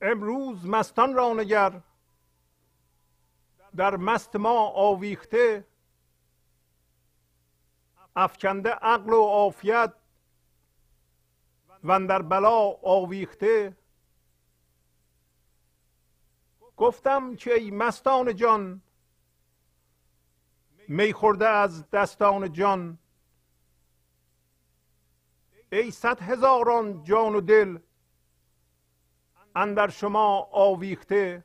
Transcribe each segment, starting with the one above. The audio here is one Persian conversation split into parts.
امروز مستان را نگر. در مست ما آویخته. افکنده عقل و عافیت. و در بلا آویخته. گفتم که ای مستان جان می خورده از دستان جان. ای صد هزاران جان و دل اندر شما آویخته.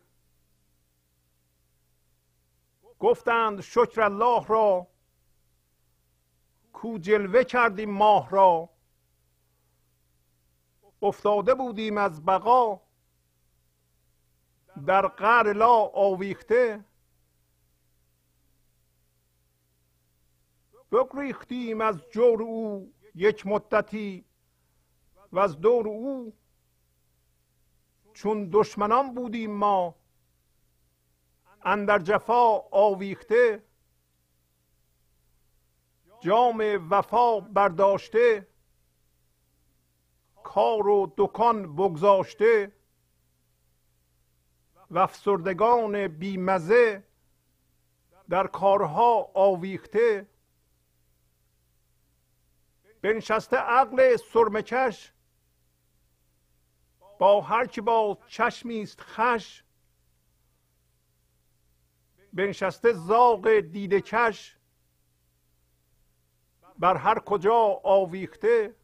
گفتند شکر الله را. کو جلوه کردیم ماه را. افتاده بودیم از بقا. در قعر لا آویخته. بگریختیم از جور او یک مدتی و از دور او چون دشمنان بودیم ما اندر جفا آویخته جام وفا برداشته کار و دکان بگذاشته و افسردگان بیمزه در کارها آویخته. بنشسته عقل سرمکش با هر که با چشمی است خش بنشسته زاغ دیده کش بر هر کجا آویخته.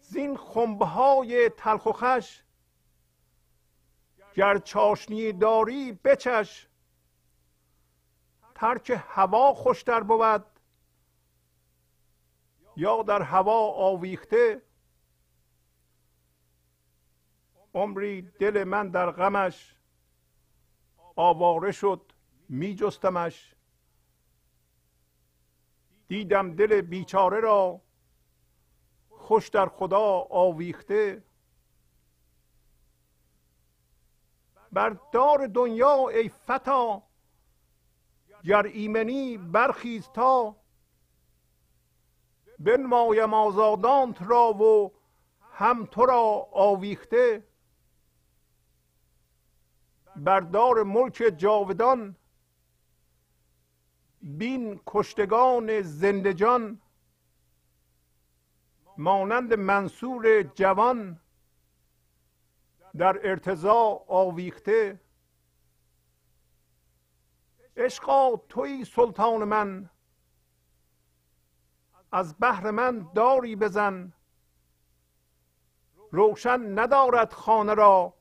زین خنبه تلخ و خش گر چاشنی داری بچش. ترک هوا خوشتر بود یا در هوا آویخته. عمری دل من در غمش. آواره شد می جستمش دیدم دل بیچاره را خوش در خدا آویخته. بر دار دنیا ای فتا گر ایمنی برخیز تا. بنمایم آزادانت را و هم تو را آویخته. بر دار ملک جاودان بین کشتگان زنده جان مانند منصور جوان در ارتضا آویخته. عشقا توی سلطان من از بهر من داری بزن. روشن ندارد خانه را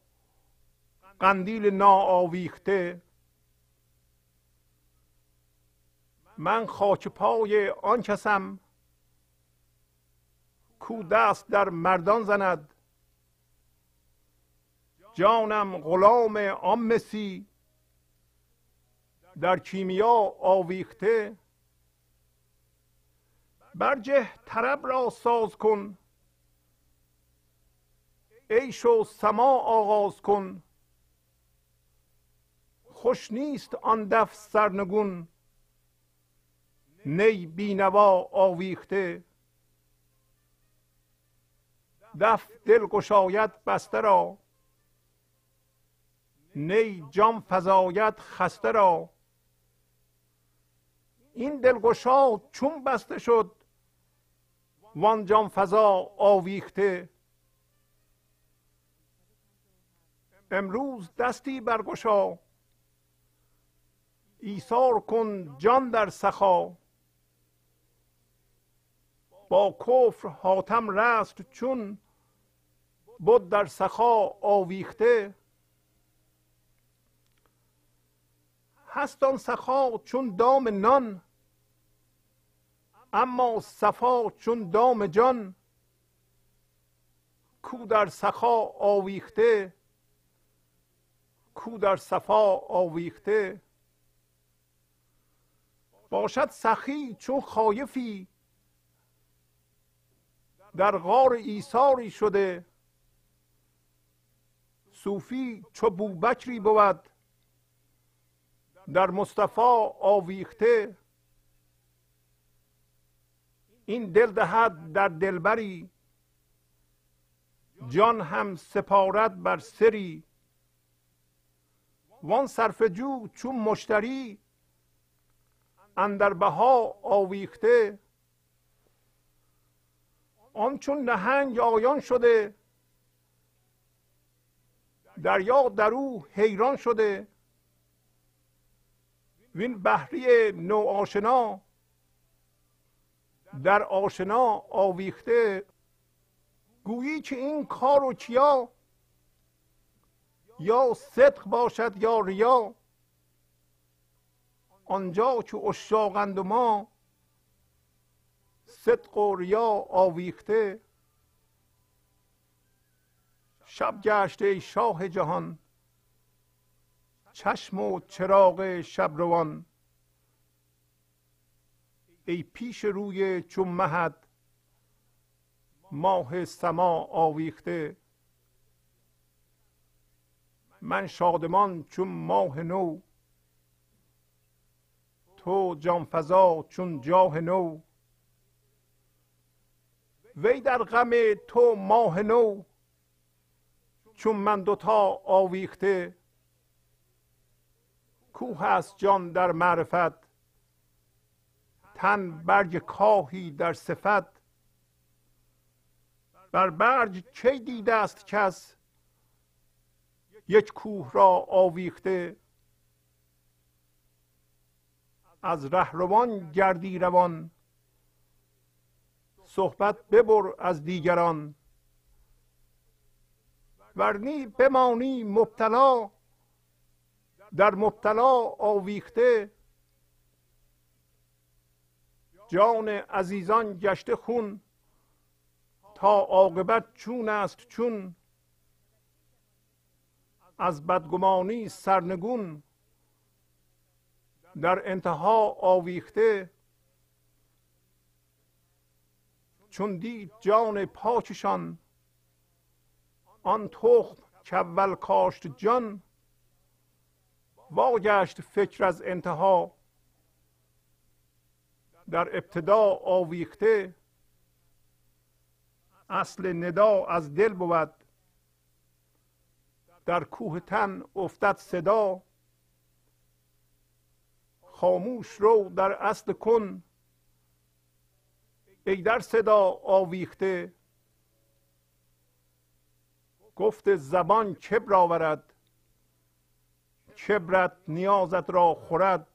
قندیل ناآویخته. من خاک پای آن کسم کو دست در مردان زند. جانم غلام آن مسی در کیمیا آویخته. برجه طرب را ساز کن. عیش و سما آغاز کن. خوش نیست آن دف سرنگون. نی بینوا آویخته. دف دل گشاید بسته را. نی جام فزاید خسته را. این دلگشا چون بسته شد وان جام فضا آویخته. امروز دستی برگشا. ایثار کن جان در سخا. با کفر حاتم رست چون بود در سخا آویخته. هست آن سخا چون دام نان اما صفا چون دام جان. کو در سخا آویخته کو در صفا آویخته. باشد سخی چون خایفی. در غار ایثاری شده. صوفی چو بوبکری بود. در مصطفی آویخته. این دل دهد در دلبری. جان هم سپارت بر سری. وان صرف جو چون مشتری. اندر بها آویخته. آن چون نهنگ آیان شده دریا در او حیران شده. وین بحری نو آشنا در آشنا آویخته. گویی که این کار و کیا؟ یا صدق باشد یا ریا؟ آنجا که اشاقند ما صدق و ریا آویخته. شب گشته شاه جهان چشم و چراغ شبروان ای پیش روی چون مهد ماه سما آویخته. من شادمان چون ماه نو. تو جانفضا چون جاه نو. وی در غم تو ماه نو. چون من دوتا آویخته. کوه است جان در معرفت. تن برگ کاهی در صفت. بر برج کی دیده است کس؟ یک کوه را آویخته. از رهروان گردی روان. صحبت ببر از دیگران. ورنی بمانی مبتلا. در مبتلا آویخته. جان عزیزان گشته خون. تا عاقبت چون است چون. از بدگمانی سرنگون. در انتها آویخته چون دید جان پاکشان آن تخم که اول کاشت جان واگشت فکر از انتها. در ابتدا آویخته اصل ندا از دل بود. در کوه تن افتد صدا. خاموش رو در اصل کن. ای در صدا آویخته. گفت زبان کبر آورد. کبرت نیازت را خورد.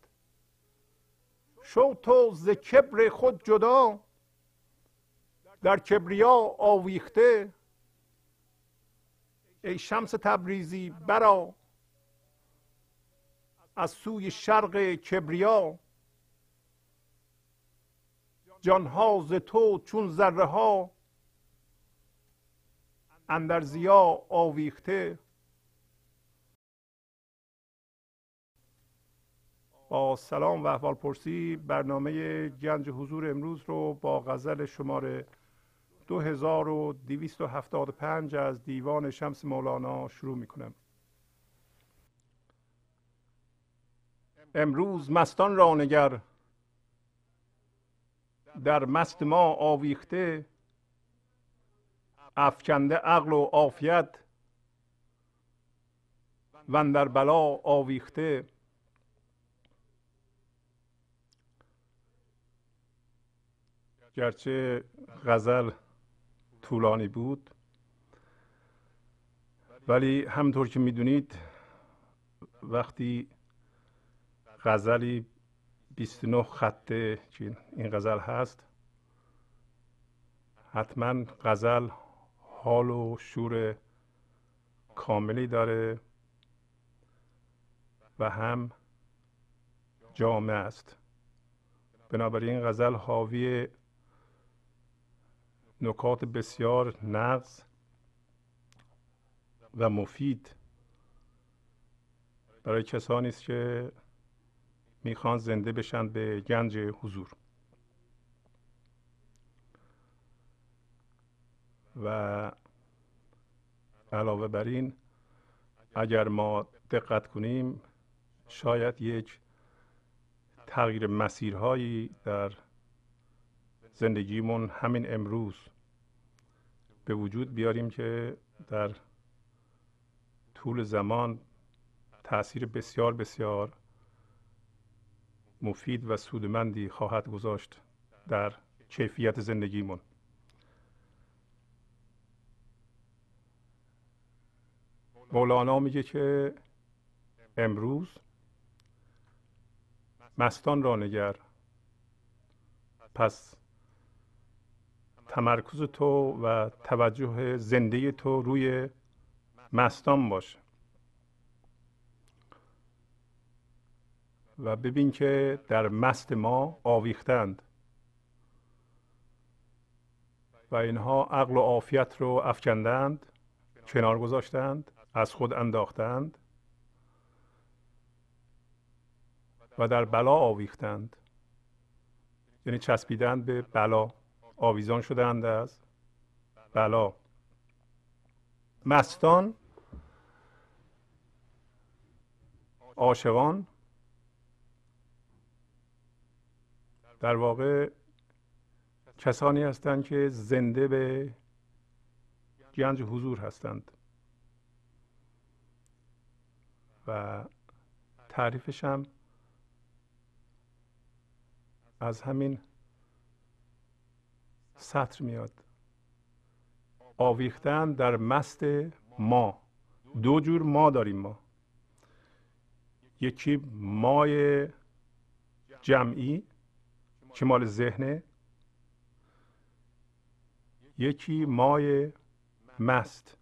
شو تو ز کبر خود جدا. در کبریا آویخته. ای شمس تبریزی برا. از سوی شرق کبریا. جانها ز تو چون ذره ها اندر زیا آویخته. با سلام و احوال پرسی برنامه گنج حضور امروز رو با غزل شماره 2275 از دیوان شمس مولانا شروع می کنم امروز مستان را نگر. در مست ما آویخته. افکنده عقل و عافیت. و در بلا آویخته. گرچه غزل طولانی بود. ولی همطور که می‌دونید وقتی غزلی 29 خطه این غزل هست. حتما غزل حال و شور کاملی داره و هم جامع است. بنابراین غزل حاوی نکات بسیار نقض و مفید برای کسانی است که می‌خوان زنده بشن به گنج حضور. و علاوه بر این اگر ما دقت کنیم شاید یک تغییر مسیرهایی در زندگیمون همین امروز به وجود بیاریم که در طول زمان تاثیر بسیار بسیار مفید و سودمندی خواهد گذاشت در کیفیت زندگیمون مولانا میگه که امروز مستان را نگر. پس تمرکز تو و توجه زنده تو روی مستان باشه و ببین که در مست ما آویختند. و اینها عقل و عافیت رو افکندند کنار گذاشتند از خود انداختند و در بلا آویختند. یعنی چسبیدند به بلا آویزان شدند از بلا. مستان عاشقان در واقع کسانی هستند که زنده به گنج حضور هستند. و تعریفش هم از همین سطر میاد. آویختن در مست ما. دو جور ما داریم ما. یکی مای جمعی که مال ذهنه. یکی مای مست.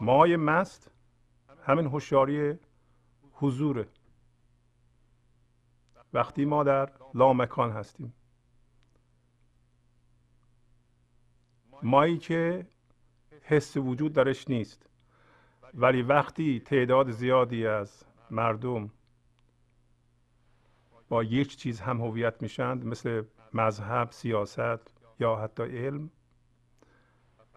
مای مست همین هوشیاری حضوره. وقتی ما در لامکان هستیم. مایی که حس وجود درش نیست. ولی وقتی تعداد زیادی از مردم با یک چیز هم هویت میشند مثل مذهب سیاست یا حتی علم.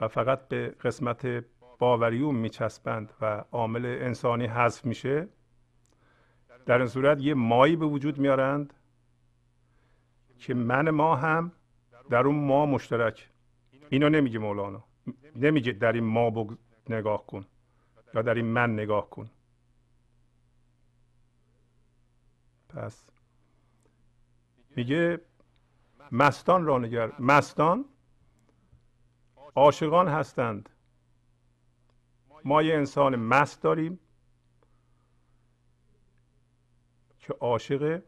و فقط به قسمت باوریون میچسبند و عامل انسانی حذف میشه. در این صورت یه مایی به وجود میارند که من ما هم در اون ما مشترک. اینو نمیگه مولانا. نمیگه در این ما بگ... نگاه کن یا در این من نگاه کن. پس میگه مستان را نگر مستان عاشقان هستند. ما یه انسان مست داریم که عاشقه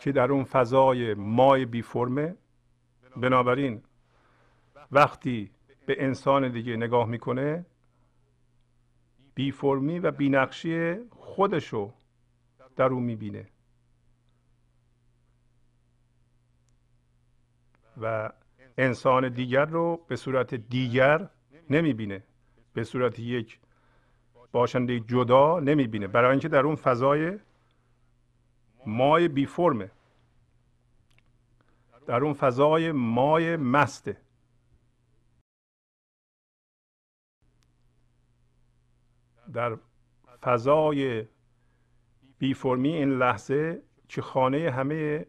که در اون فضای مای بی فرمه. بنابراین وقتی به انسان دیگه نگاه می‌کنه بی فرمی و بی نقشی خودشو در اون می‌بینه. و انسان دیگر رو به صورت دیگر نمی‌بینه. به صورت یک باشنده جدا نمی‌بینه. برای اینکه در اون فضای مای بی فرمه. در اون فضای مای مسته. در فضای بی فرمی این لحظه که خانه همه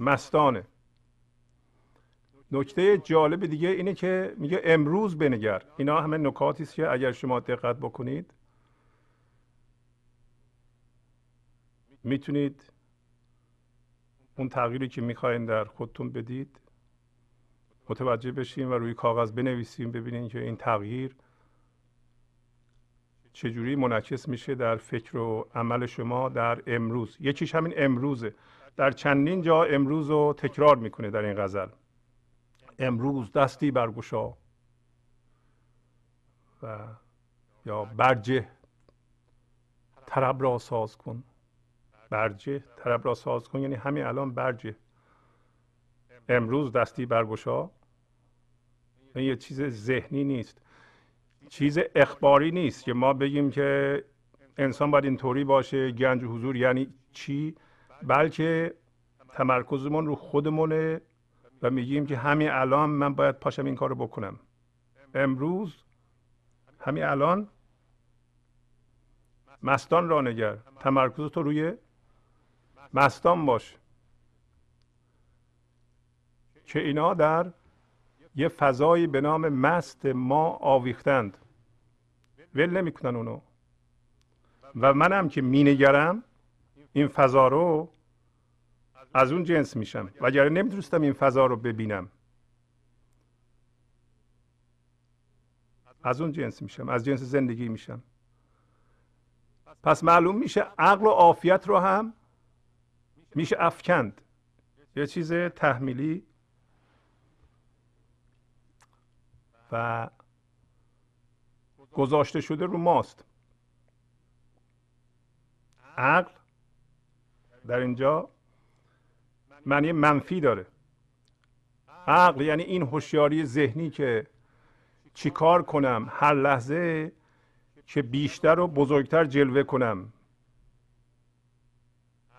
مستانه. نکته جالب دیگه اینه که میگه امروز بنگر. اینا همه نکاتی است که اگر شما دقت بکنید می‌تونید اون تغییری که می‌خواین در خودتون بدید متوجه بشین و روی کاغذ بنویسیم ببینین که این تغییر چجوری منعکس میشه در فکر و عمل شما در امروز. یکیش همین امروزه. در چندین جا امروز رو تکرار می‌کنه در این غزل. امروز دستی برگشا. و یا برجه طرب را ساز کن. برجه طرب را ساز کن. یعنی همین الان برجه. امروز دستی برگشا. این یه چیز ذهنی نیست. چیز اخباری نیست که ما بگیم که انسان باید اینطوری باشه گنج حضور یعنی چی؟ بلکه تمرکزمون رو خودمونه. و میگیم که همین الان من باید پاشم این کار بکنم. امروز همین الان مستان را نگر. تمرکز تو روی مستان باش. که اینا در یه فضایی به نام مست ما آویختند. ول نمی‌کنن اونو. و منم که مینگرم این فضا رو از اون جنس میشم. وگرنه نمی‌تونستم این فضا رو ببینم. از اون جنس میشم. از جنس زندگی میشم. پس معلوم میشه عقل و عافیت رو هم میشه افکند. یه چیز تحمیلی و گذاشته شده رو ماست. عقل در اینجا معنی منفی داره. عقل یعنی این هوشیاری ذهنی که چیکار کنم هر لحظه که بیشتر و بزرگتر جلوه کنم.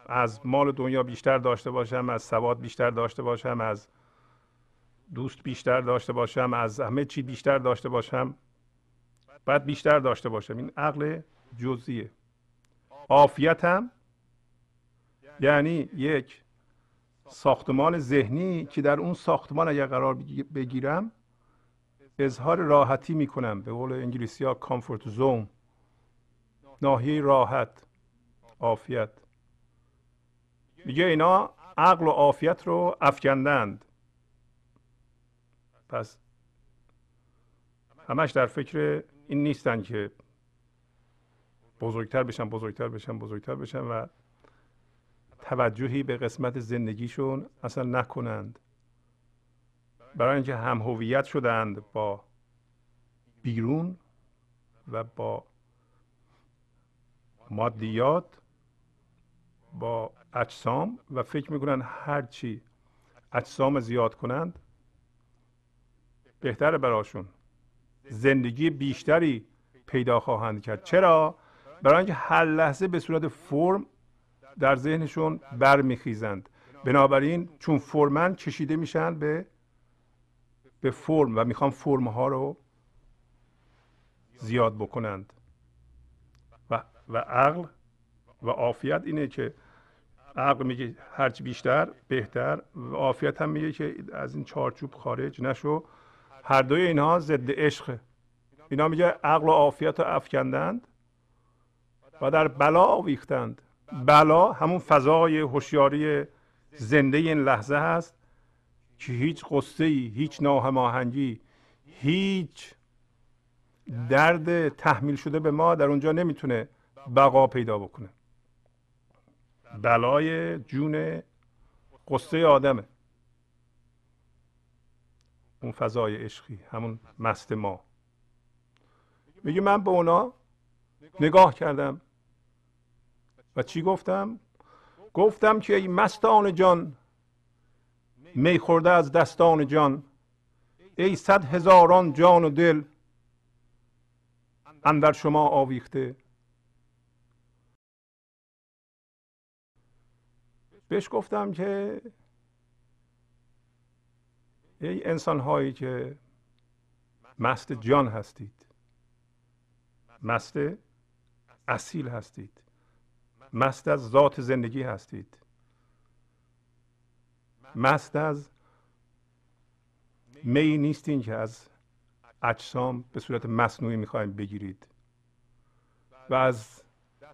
از مال دنیا بیشتر داشته باشم از سواد بیشتر داشته باشم از دوست بیشتر داشته باشم از همه چی بیشتر داشته باشم باید بیشتر داشته باشم. این عقل جزئیه. عافیت هم یعنی یک ساختمان ذهنی که در اون ساختمان اگر قرار بگیرم اظهار راحتی می‌کنم. به قول انگلیسی ها کامفورت زون ناحیه راحت عافیت. میگه اینا عقل و عافیت رو افکندند. پس همش در فکر این نیستن که بزرگتر بشن بزرگتر بشن بزرگتر بشن و توجهی به قسمت زندگیشون اصلا نکنند. برای اینکه هم هویت شدند با بیرون و با مادیات با اجسام و فکر می‌کنن هرچی اجسام زیاد کنند بهتره براشون. زندگی بیشتری پیدا خواهند کرد. چرا؟ برای اینکه هر لحظه به صورت فرم در ذهنشون برمیخیزند. بنابراین چون فرمن کشیده میشن به به فرم و می‌خوان فرم ها رو زیاد بکنند. و, و عقل و عافیت اینه که عقل میگه هرچی بیشتر بهتر و عافیت هم میگه که از این چارچوب خارج نشو. هر دوی اینها ضد عشقه اینا میگه عقل و عافیت رو افکندند و در بلا آویختند. بلا همون فضای هوشیاری زنده این لحظه هست که هیچ قصه ای هیچ ناهماهنگی هیچ درد تحمیل شده به ما در اونجا نمی‌تونه بقا پیدا بکنه. بلای جون قصه آدمه. اون فضای عشقی همون مست ما. میگه من به اونا نگاه کردم. و چی گفتم؟ گفتم که ای مستان جان می خورده از دستان جان ای صد هزاران جان و دل اندر شما آویخته. بهش گفتم که ای انسان هایی که مست جان هستید مست اصیل هستید. مست از ذات زندگی هستید. مست از می نیستین که از اجسام به صورت مصنوعی می‌خوایم بگیرید. و از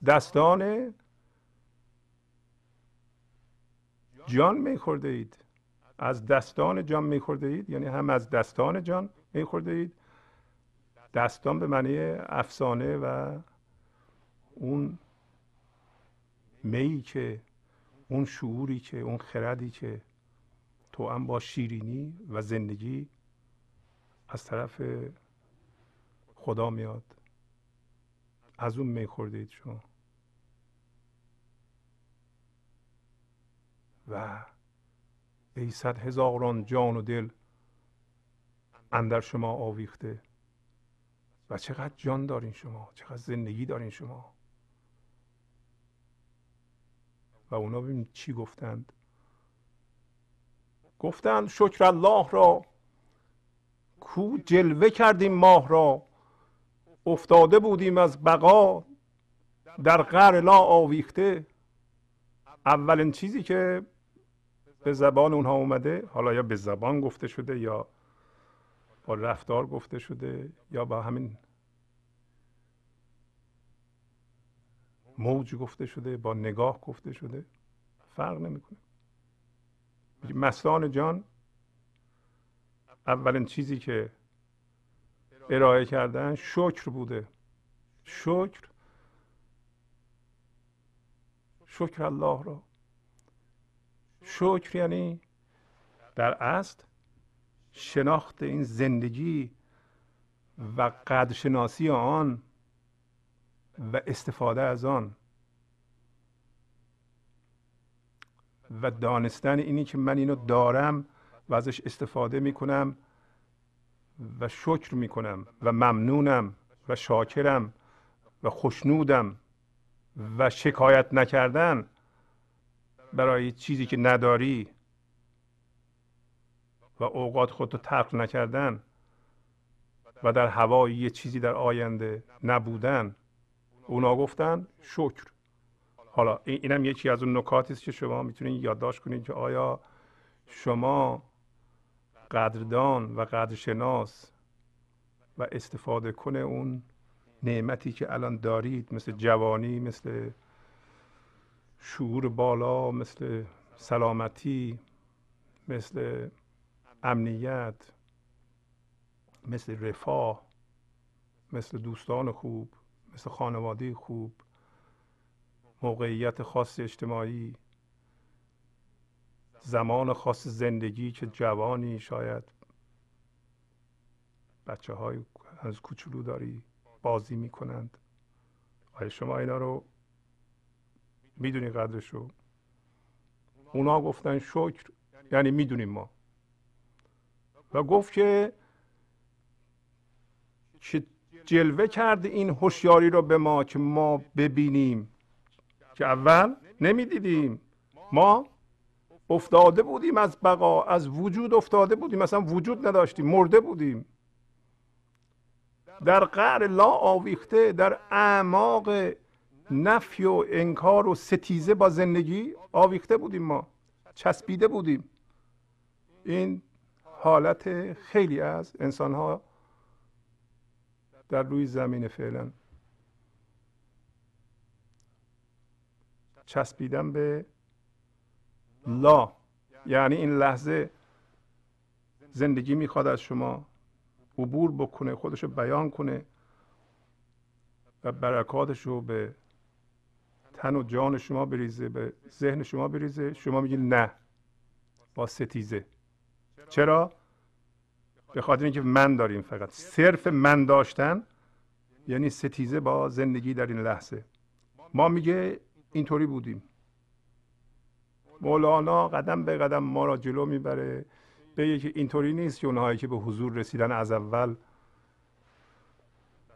دستان جان میخورده اید. از دستان جان میخورده اید یعنی هم از دستان جان میخورده اید. دستان به معنی افسانه و اون می که اون شعوری که اون خردی که تو هم با شیرینی و زندگی از طرف خدا میاد. از اون می خوردید شما. و ای صد هزاران جان و دل اندر شما آویخته. و چقدر جان دارین شما چقدر زندگی دارین شما. و اونا ببینید چی گفتند. گفتند شکر الله را کو جلوه کردیم ماه را. افتاده بودیم از بقا در غر لا آویخته. اولین چیزی که به زبان اونها اومده حالا یا به زبان گفته شده یا با رفتار گفته شده یا با همین موج گفته شده با نگاه گفته شده. فرق نمی‌کنه. مستان جان اولین چیزی که ارائه کردن شکر بوده. شکر شکر الله را. شکر یعنی در اصل شناخت این زندگی و قدرشناسی آن و استفاده از آن و دانستن اینی که من اینو دارم و ازش استفاده می‌کنم و شکر می‌کنم و ممنونم و شاکرم و خوشنودم و شکایت نکردن برای چیزی که نداری و اوقات خودتو ترک نکردن و در هوای یه چیزی در آینده نبودن. اونا گفتن شکر. حالا اینم یکی از اون نکاتی است که شما می‌تونید یادداشت کنید که آیا شما قدردان و قدرشناس و استفاده کنه اون نعمتی که الان دارید مثل جوانی مثل شعور بالا مثل سلامتی مثل امنیت مثل رفاه مثل دوستان خوب. مثل خانواده خوب موقعیت خاص اجتماعی زمان خاص زندگی که جوانی شاید. بچه های از کوچولو داری بازی می‌کنند. آیا شما اینا رو می‌دونی قدرش رو اونا گفتن شکر یعنی می‌دونیم ما. و گفت که که جلوه کرده این هوشیاری رو به ما که ما ببینیم. که اول نمی‌دیدیم. ما افتاده بودیم از بقا از وجود افتاده بودیم. مثلا وجود نداشتیم مرده بودیم. در قعر لا آویخته در اعماق نفی و انکار و ستیزه با زندگی آویخته بودیم ما. چسبیده بودیم. این حالت خیلی از انسان ها در روی زمین فعلا. چسبیدن به لا. یعنی این لحظه زندگی می‌خواد از شما عبور بکنه خودش رو بیان کنه و برکاتش رو به تن و جان شما بریزه به ذهن شما بریزه. شما میگید نه با ستیزه. چرا؟ به خاطر اینکه من داریم فقط. صرف من داشتن یعنی ستیزه با زندگی در این لحظه. ما میگه اینطوری بودیم. مولانا قدم به قدم ما را جلو می‌بره. به که اینطوری نیست که اونهایی که به حضور رسیدن از اول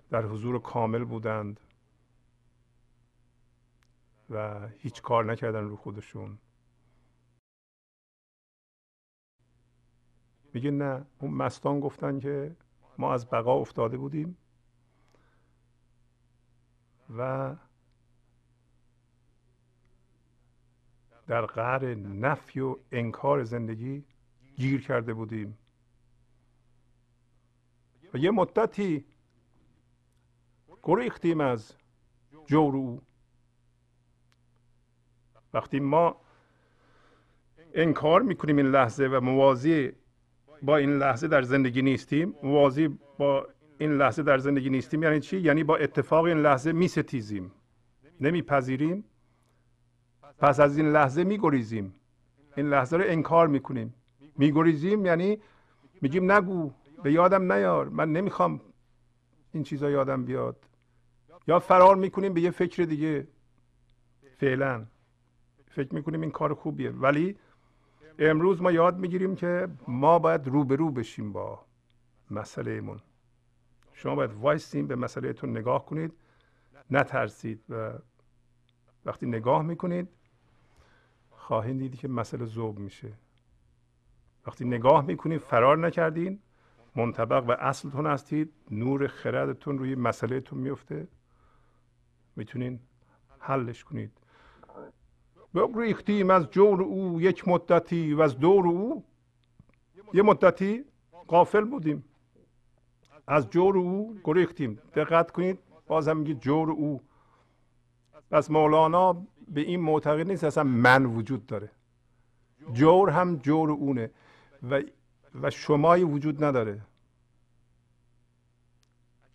در حضور کامل بودند و هیچ کار نکردن رو خودشون. میگه نه. اون مستان گفتن که ما از بقا افتاده بودیم. و در قعر نفی و انکار زندگی گیر کرده بودیم. و یه مدتی گریختیم از جور او. وقتی ما انکار می‌کنیم این لحظه و موازی با این لحظه در زندگی نیستیم. موازی با این لحظه در زندگی نیستیم. یعنی چی؟ یعنی با اتفاق این لحظه میستیزیم. نمیپذیریم. پس از این لحظه میگریزیم. این لحظه رو انکار می‌کنیم. میگریزیم یعنی میگیم نگو به یادم نیار. من نمی‌خوام این چیزا یادم بیاد. یا فرار می‌کنیم به یه فکر دیگه. فعلا. فکر می‌کنیم این کار خوبیه. ولی امروز ما یاد می‌گیریم که ما باید روبرو بشیم با مسئله شما باید وایستیم به مسئلهتون نگاه کنید نترسید و وقتی نگاه می‌کنید خواهید دید که مسئله ذوب میشه. وقتی نگاه می‌کنید فرار نکردین منطبق و اصلتون هستید نور خردتون روی مسئلهتون میفته می‌تونین حلش کنید. بگریختیم از جور او یک مدتی و از دور او یه مدتی قافل بودیم. از جور او گریختیم. دقت کنید بازم میگه جور او. پس مولانا به این معتقد نیست اصلا من وجود داره. جور هم جور اونه و و شمایی وجود نداره.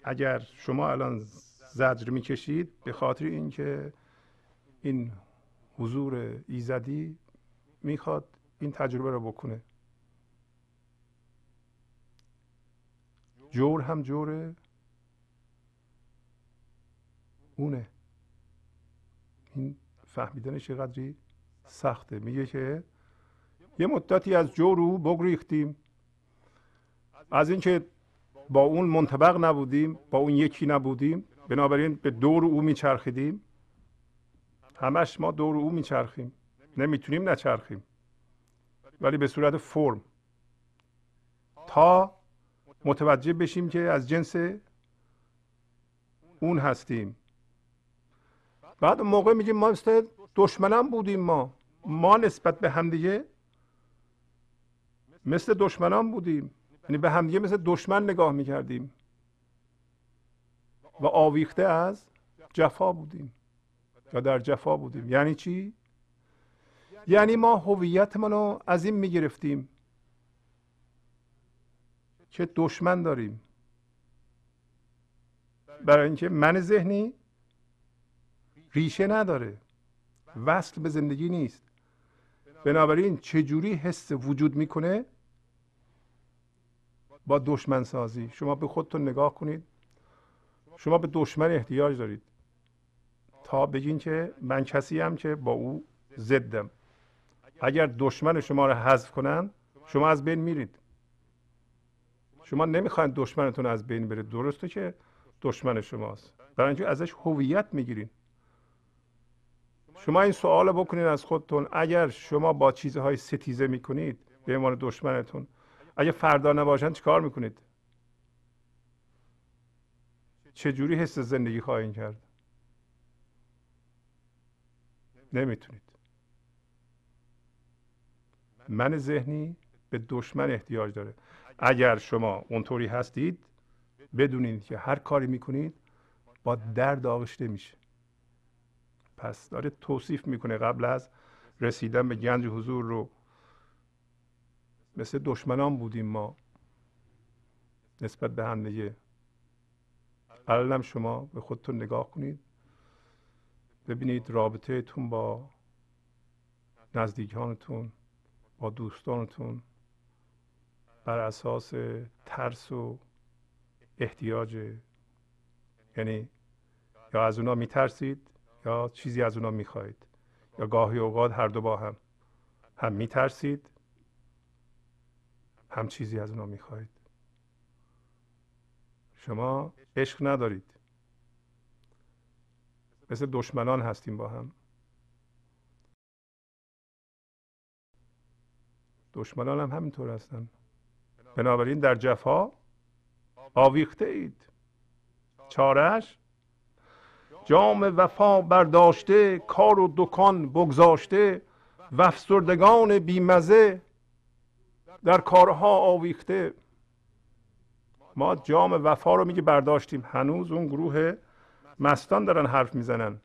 اگر شما الان زجر می‌کشید به خاطر اینکه این حضور ایزدی می‌خواد این تجربه رو بکنه. جور هم جور اونه. این فهمیدن چقدری سخته. میگه که یه مدتی از جور او بگریختیم. از اینکه با اون منطبق نبودیم با اون یکی نبودیم بنابراین به دور او میچرخیدیم. همش ما دور او میچرخیم. نمی‌تونیم نچرخیم. ولی به صورت فرم. تا متوجه بشیم که از جنس اون هستیم. بعد اون موقع میگیم ما مثل دشمنان بودیم ما. ما نسبت به همدیگه مثل دشمنان بودیم. یعنی به همدیگه مثل دشمن نگاه می‌کردیم. و آویخته از جفا بودیم. یا در جفا بودیم. یعنی چی؟ یعنی ما هویتمون رو از این می‌گرفتیم که دشمن داریم. برای اینکه من ذهنی ریشه نداره. وصل به زندگی نیست. بنابراین چجوری حس وجود می‌کنه؟ با دشمن سازی. شما به خودتون نگاه کنید. شما به دشمن احتیاج دارید. تا بگین که من کسی هم که با او ضدم. اگر دشمن شما رو حذف کنن شما از بین میرید. شما نمی‌خواید دشمنتون از بین بره. درسته که دشمن شماست. برای اینکه ازش هویت می‌گیرین. شما این سوال بکنید از خودتون. اگر شما با چیزهای ستیزه می‌کنید به عنوان دشمنتون اگه فردا نباشن چیکار می‌کنید؟ چجوری حس زندگی خواهید کرد؟ نمی‌تونید. من ذهنی به دشمن احتیاج داره. اگر شما اونطوری هستید بدونید که هر کاری می‌کنید با درد آغشته میشه. پس داره توصیف می‌کنه قبل از رسیدن به گنج حضور رو. مثل دشمنان بودیم ما. نسبت به هم دیگه شما به خودتون نگاه کنید. ببینید رابطه تون با نزدیکانتون با دوستانتون بر اساس ترس و احتیاج یعنی یا از اونا میترسید یا چیزی از اونا می‌خواهید. یا گاهی اوقات هر دو با هم هم میترسید هم چیزی از اونا می‌خواهید. شما عشق ندارید. مثل دشمنان هستیم با هم. دشمنان هم همینطور هستن. بنابراین در جفا آویخته اید. چارش جام وفا برداشته کار و دکان بگذاشته و افسردگان بیمزه در کارها آویخته. ما جام وفا رو میگه برداشتیم. هنوز اون گروه مستان دارن حرف می‌زنن.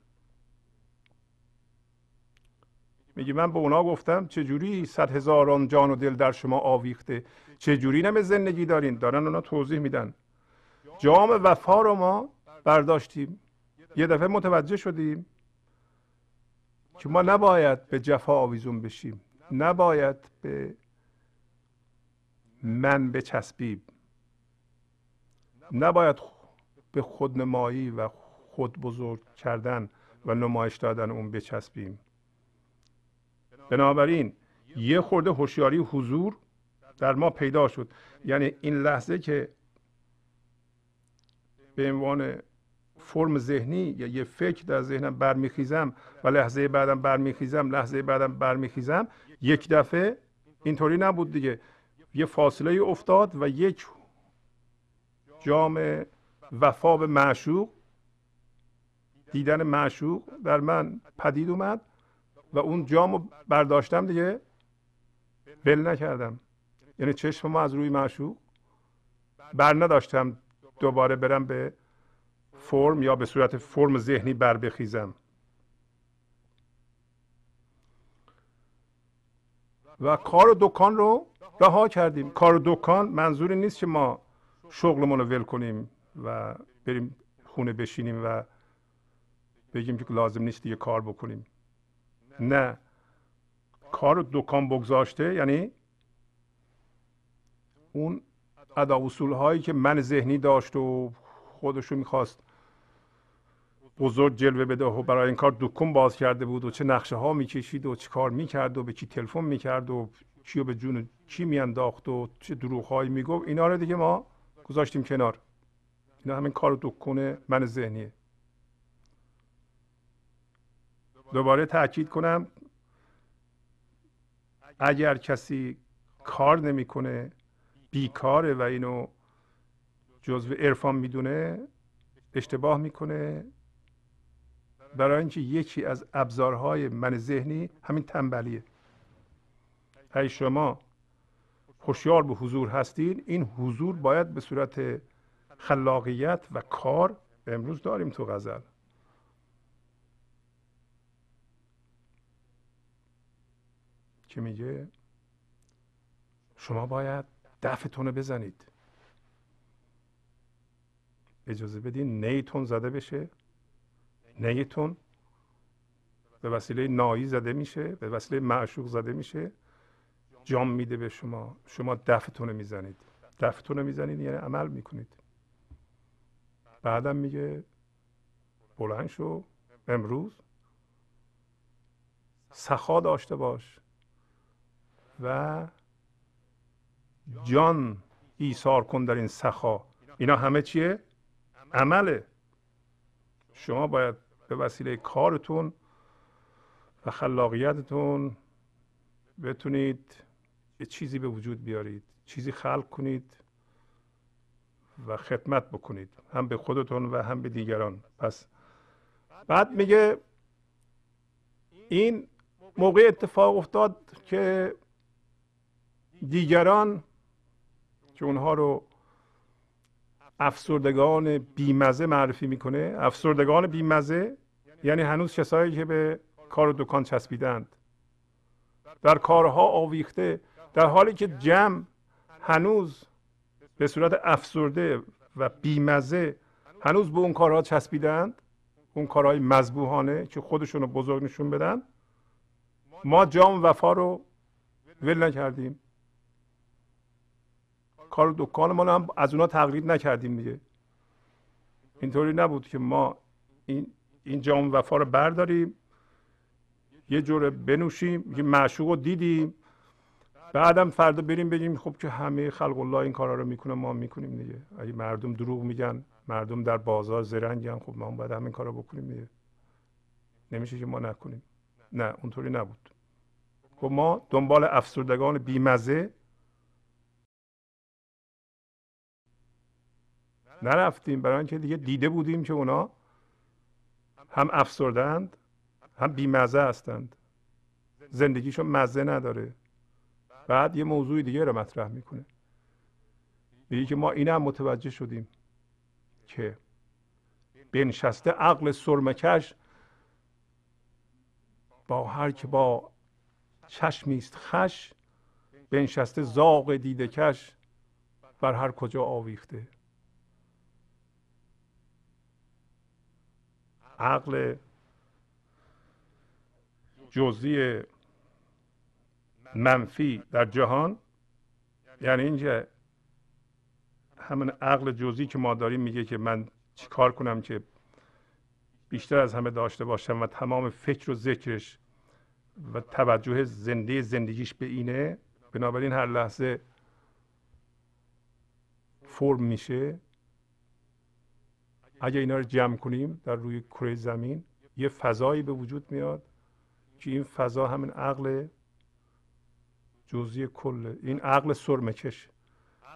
میگه من به اونا گفتم چجوری صد هزاران جان و دل در شما آویخته؟ چجوری نمه زندگی دارین؟ دارن اونا توضیح میدن. جام وفا رو ما برداشتیم. یه دفعه متوجه شدیم که ما نباید به جفا آویزون بشیم. نباید به من بچسبیم. نباید به خودنمایی و خود بزرگ کردن و نمایش دادن اون بچسبیم. بنابراین یه خورده هوشیاری حضور در ما پیدا شد. یعنی این لحظه که به عنوان فرم ذهنی یا یه فکر در ذهنم برمیخیزم و لحظه بعدم برمیخیزم لحظه بعدم برمیخیزم یک دفعه اینطوری نبود دیگه. یه فاصله افتاد و یک جام وفا به معشوق دیدن معشوق در من پدید اومد و اون جامو برداشتم دیگه. بل نکردم. یعنی چشم ما از روی معشوق بر نداشتم دوباره برم به فرم یا به صورت فرم ذهنی بر بخیزم. و کار و دکان رو رها کردیم. کار و دکان منظوری نیست که ما شغلمون رو ول کنیم و بریم خونه بشینیم و بگیم که لازم نیست دیگه کار بکنیم. نه. کار و دکان بگذاشته یعنی اون ادا اصول هایی که من ذهنی داشت و خودشو می‌خواست بزرگ جلوه بده و برای این کار دکون باز کرده بود و چه نقشه ها می‌کشید و چه کار می‌کرد و به کی تلفن می‌کرد و چی به جون چی میانداخت و چه دروغ هایی می‌گفت. اینا رو دیگه ما گذاشتیم کنار. اینا همین کار دکون من ذهنیه. دوباره تاکید کنم اگر کسی کار نمی‌کنه بیکاره و اینو جزو عرفان می‌دونه اشتباه می‌کنه. برای اینکه یکی از ابزارهای من ذهنی همین تنبلیه. ای شما هوشیار به حضور هستید. این حضور باید به صورت خلاقیت و کار امروز داریم تو غزل. که میگه شما باید دفعتون رو بزنید. اجازه بدین نیتون زده بشه نیتون به وسیله نایی زده میشه به وسیله معشوق زده میشه. جام میده به شما. شما دفتون رو می‌زنید. دفتون رو می‌زنید یعنی عمل می‌کنید. بعدم میگه بلند شو امروز سخا داشته باش. و جان ایثار کن در این سخا. اینا همه چیه؟ عمله. شما باید به وسیله کارتون و خلاقیتتون بتونید یه چیزی به وجود بیارید چیزی خلق کنید و خدمت بکنید هم به خودتون و هم به دیگران. پس بعد میگه این موقع اتفاق افتاد که دیگران که اونها رو افسردگان بیمزه معرفی می‌کنه. افسردگان بیمزه یعنی هنوز کسایی که به کار و دکان چسبیدند. در کارها آویخته در حالی که جمع هنوز به صورت افسرده و بیمزه هنوز به اون کارها چسبیدند اون کارهای مذبوحانه که خودشون رو بزرگ نشون بدن ما جام وفا رو ول نکردیم. کار دکان ما هم از اونا تقلید نکردیم دیگه. اینطوری نبود که ما این این جام وفا رو برداریم یه جوره بنوشیم یه معشوق رو دیدیم بعدم فردا بریم بگیم خب که همه خلق الله این کارا رو می‌کنه ما می‌کنیم دیگه. اگه مردم دروغ میگن مردم در بازار زرنگن خب ما هم باید همین کارا بکنیم دیگه. نمیشه که ما نکنیم. نه اونطوری نبود. خب ما دنبال افسردگان بیمزه نرفتیم. برای اینکه دیگه دیده بودیم که اونا هم افسردند هم بیمزه هستند. زندگیشون مزه نداره. بعد یه موضوع دیگه رو مطرح می‌کنه. میگه که ما این هم متوجه شدیم که بنشسته عقل سرمکش با هر که با چشمیست خش بنشسته زاغ دیده کش بر هر کجا آویخته. عقل جزئی منفی در جهان یعنی اینکه همون عقل جزئی که ما داریم میگه که من چیکار کنم که بیشتر از همه داشته باشم و تمام فکر و ذکرش و توجه زنده زندگیش به اینه بنابراین هر لحظه فرم میشه. اگه اینا رو جمع کنیم در روی کره زمین یه فضایی به وجود میاد که این فضا همین عقل جزئی کل این عقل سرمکش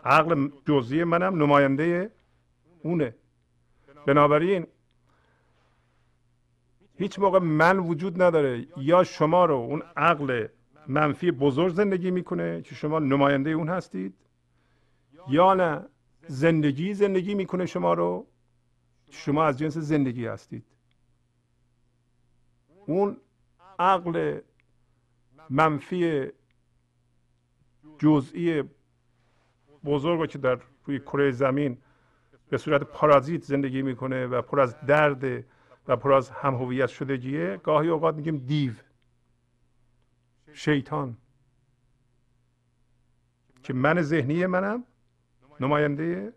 عقل جزئی منم نماینده اونه. بنابراین هیچ موقع من وجود نداره. یا شما رو اون عقل منفی بزرگ زندگی می‌کنه که شما نماینده اون هستید یا نه زندگی زندگی می‌کنه شما رو. شما از جنس زندگی هستید. اون عقل منفی جزئی بزرگ که در روی کره زمین به صورت پارازیت زندگی می‌کنه و پر از درد و پر از هم هویت شدگیه گاهی اوقات میگیم دیو شیطان که من ذهنی منم نماینده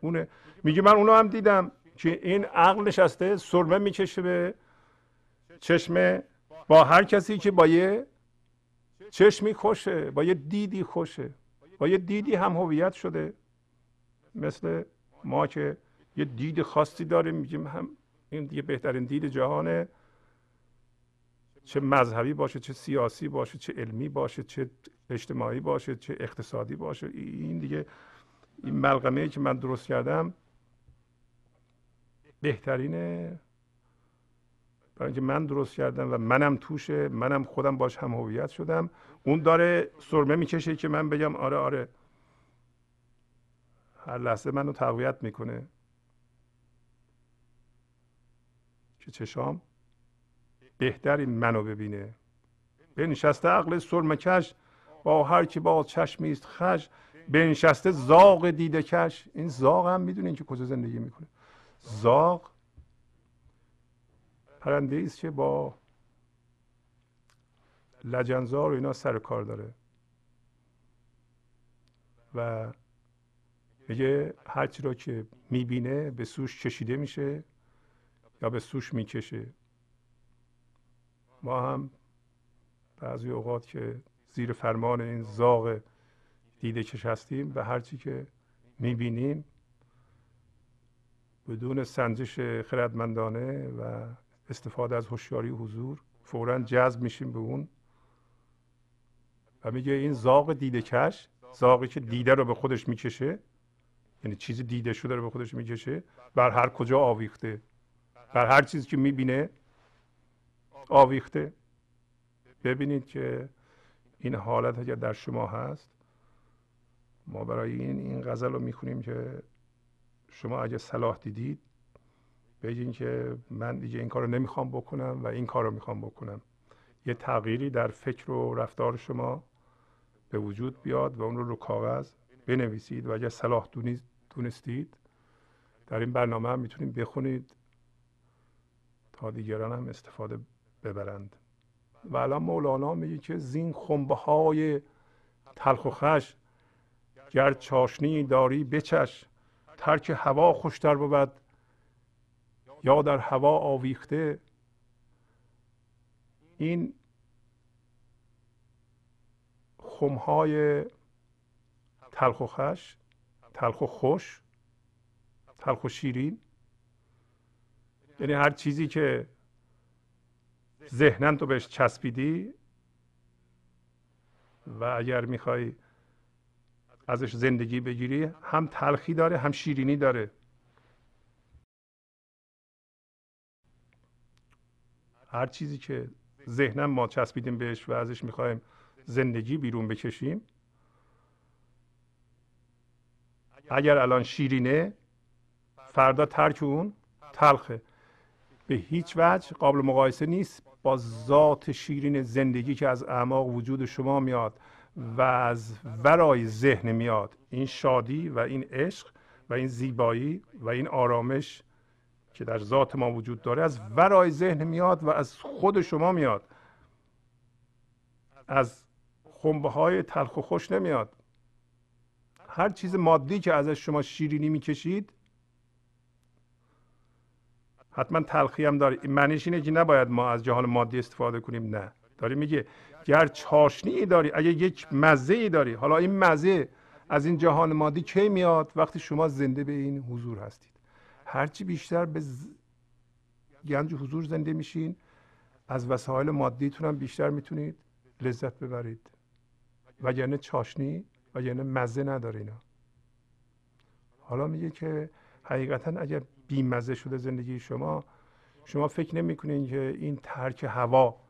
اونه. میگه من اونو هم دیدم. که این عقل نشسته سرمه می‌کشه به چشم با هر کسی که با یه چشمی خوشه با یه دیدی خوشه با یه دیدی هم هویت شده. مثل ما که یه دید خاصی داریم میگیم هم این دیگه بهترین دید جهانه. چه مذهبی باشه چه سیاسی باشه چه علمی باشه چه اجتماعی باشه چه اقتصادی باشه. این دیگه این ملغمه که من درست کردم بهترینه. برای اینکه من درست کردم و منم توشه منم خودم باش هم هویت شدم. اون داره سرمه می‌کشه که من بگم آره آره. هر لحظه منو تقویت می‌کنه. که چشام؟ بهترین منو ببینه. بنشسته عقل سرمکش با هر کی با چشمی است خش. بنشسته زاغ دیده کش. این زاغ هم می‌دونین که کجا زندگی می‌کنه. زاغ. پرنده است که با لجنزار و اینا سر کار داره. و میگه هرچی رو که می‌بینه به سوش کشیده میشه یا به سوش می‌کشه. ما هم بعضی اوقات که زیر فرمان این زاغ دیده کش هستیم و هرچی که می‌بینیم بدون سنجش خردمندانه و استفاده از هوشیاری حضور فورا جذب میشیم به اون و میگه این زاغ دیده کش زاغی که دیده رو به خودش می‌کشه یعنی چیزی دیده شده رو به خودش می‌کشه بر هر کجا آویخته بر هر چیزی که می‌بینه آویخته. ببینید که این حالت اگر در شما هست ما برای این این غزل رو می‌خونیم که شما اگه صلاح دیدید بگین که من دیگه این کار رو نمی‌خوام بکنم و این کار رو می‌خوام بکنم. یه تغییری در فکر و رفتار شما به وجود بیاد و اون رو رو کاغذ بنویسید و اگر صلاح دونستید در این برنامه هم می‌تونید بخونید تا دیگران هم استفاده ببرند. و الان مولانا میگه که زین خنبه های تلخ و خش گر چاشنی داری بچش. ترک هوا خوشتر بود یا در هوا آویخته این خمهای تلخ و خش تلخ و خوش تلخ و شیرین یعنی هر چیزی که ذهنن تو بهش چسبیدی و اگر می‌خوای ازش زندگی بگیری هم تلخی داره هم شیرینی داره. هر چیزی که ذهنم ما چسبیدیم بهش و ازش می‌خوایم زندگی بیرون بکشیم اگر الان شیرینه فردا ترک اون تلخه. به هیچ وجه قابل مقایسه نیست با ذات شیرین زندگی که از اعماق وجود شما میاد. و از ورای ذهن میاد. این شادی و این عشق و این زیبایی و این آرامش که در ذات ما وجود داره از ورای ذهن میاد و از خود شما میاد. از خنبه های تلخ و خوش نمیاد. هر چیز مادی که ازش شما شیرینی می‌کشید حتما تلخی هم داره معنیش اینه که نباید ما از جهان مادی استفاده کنیم نه. داری میگه گر چاشنی داری اگه یک مزه ای داری حالا این مزه از این جهان مادی کی میاد؟ وقتی شما زنده به این حضور هستید. هرچی بیشتر به گنج حضور زنده میشین از وسایل مادیتون هم بیشتر می‌تونید لذت ببرید. وگرنه چاشنی وگرنه مزه نداره اینا. حالا میگه که حقیقتا اگر بیمزه شده زندگی شما شما فکر نمی‌کنین که این ترک هوا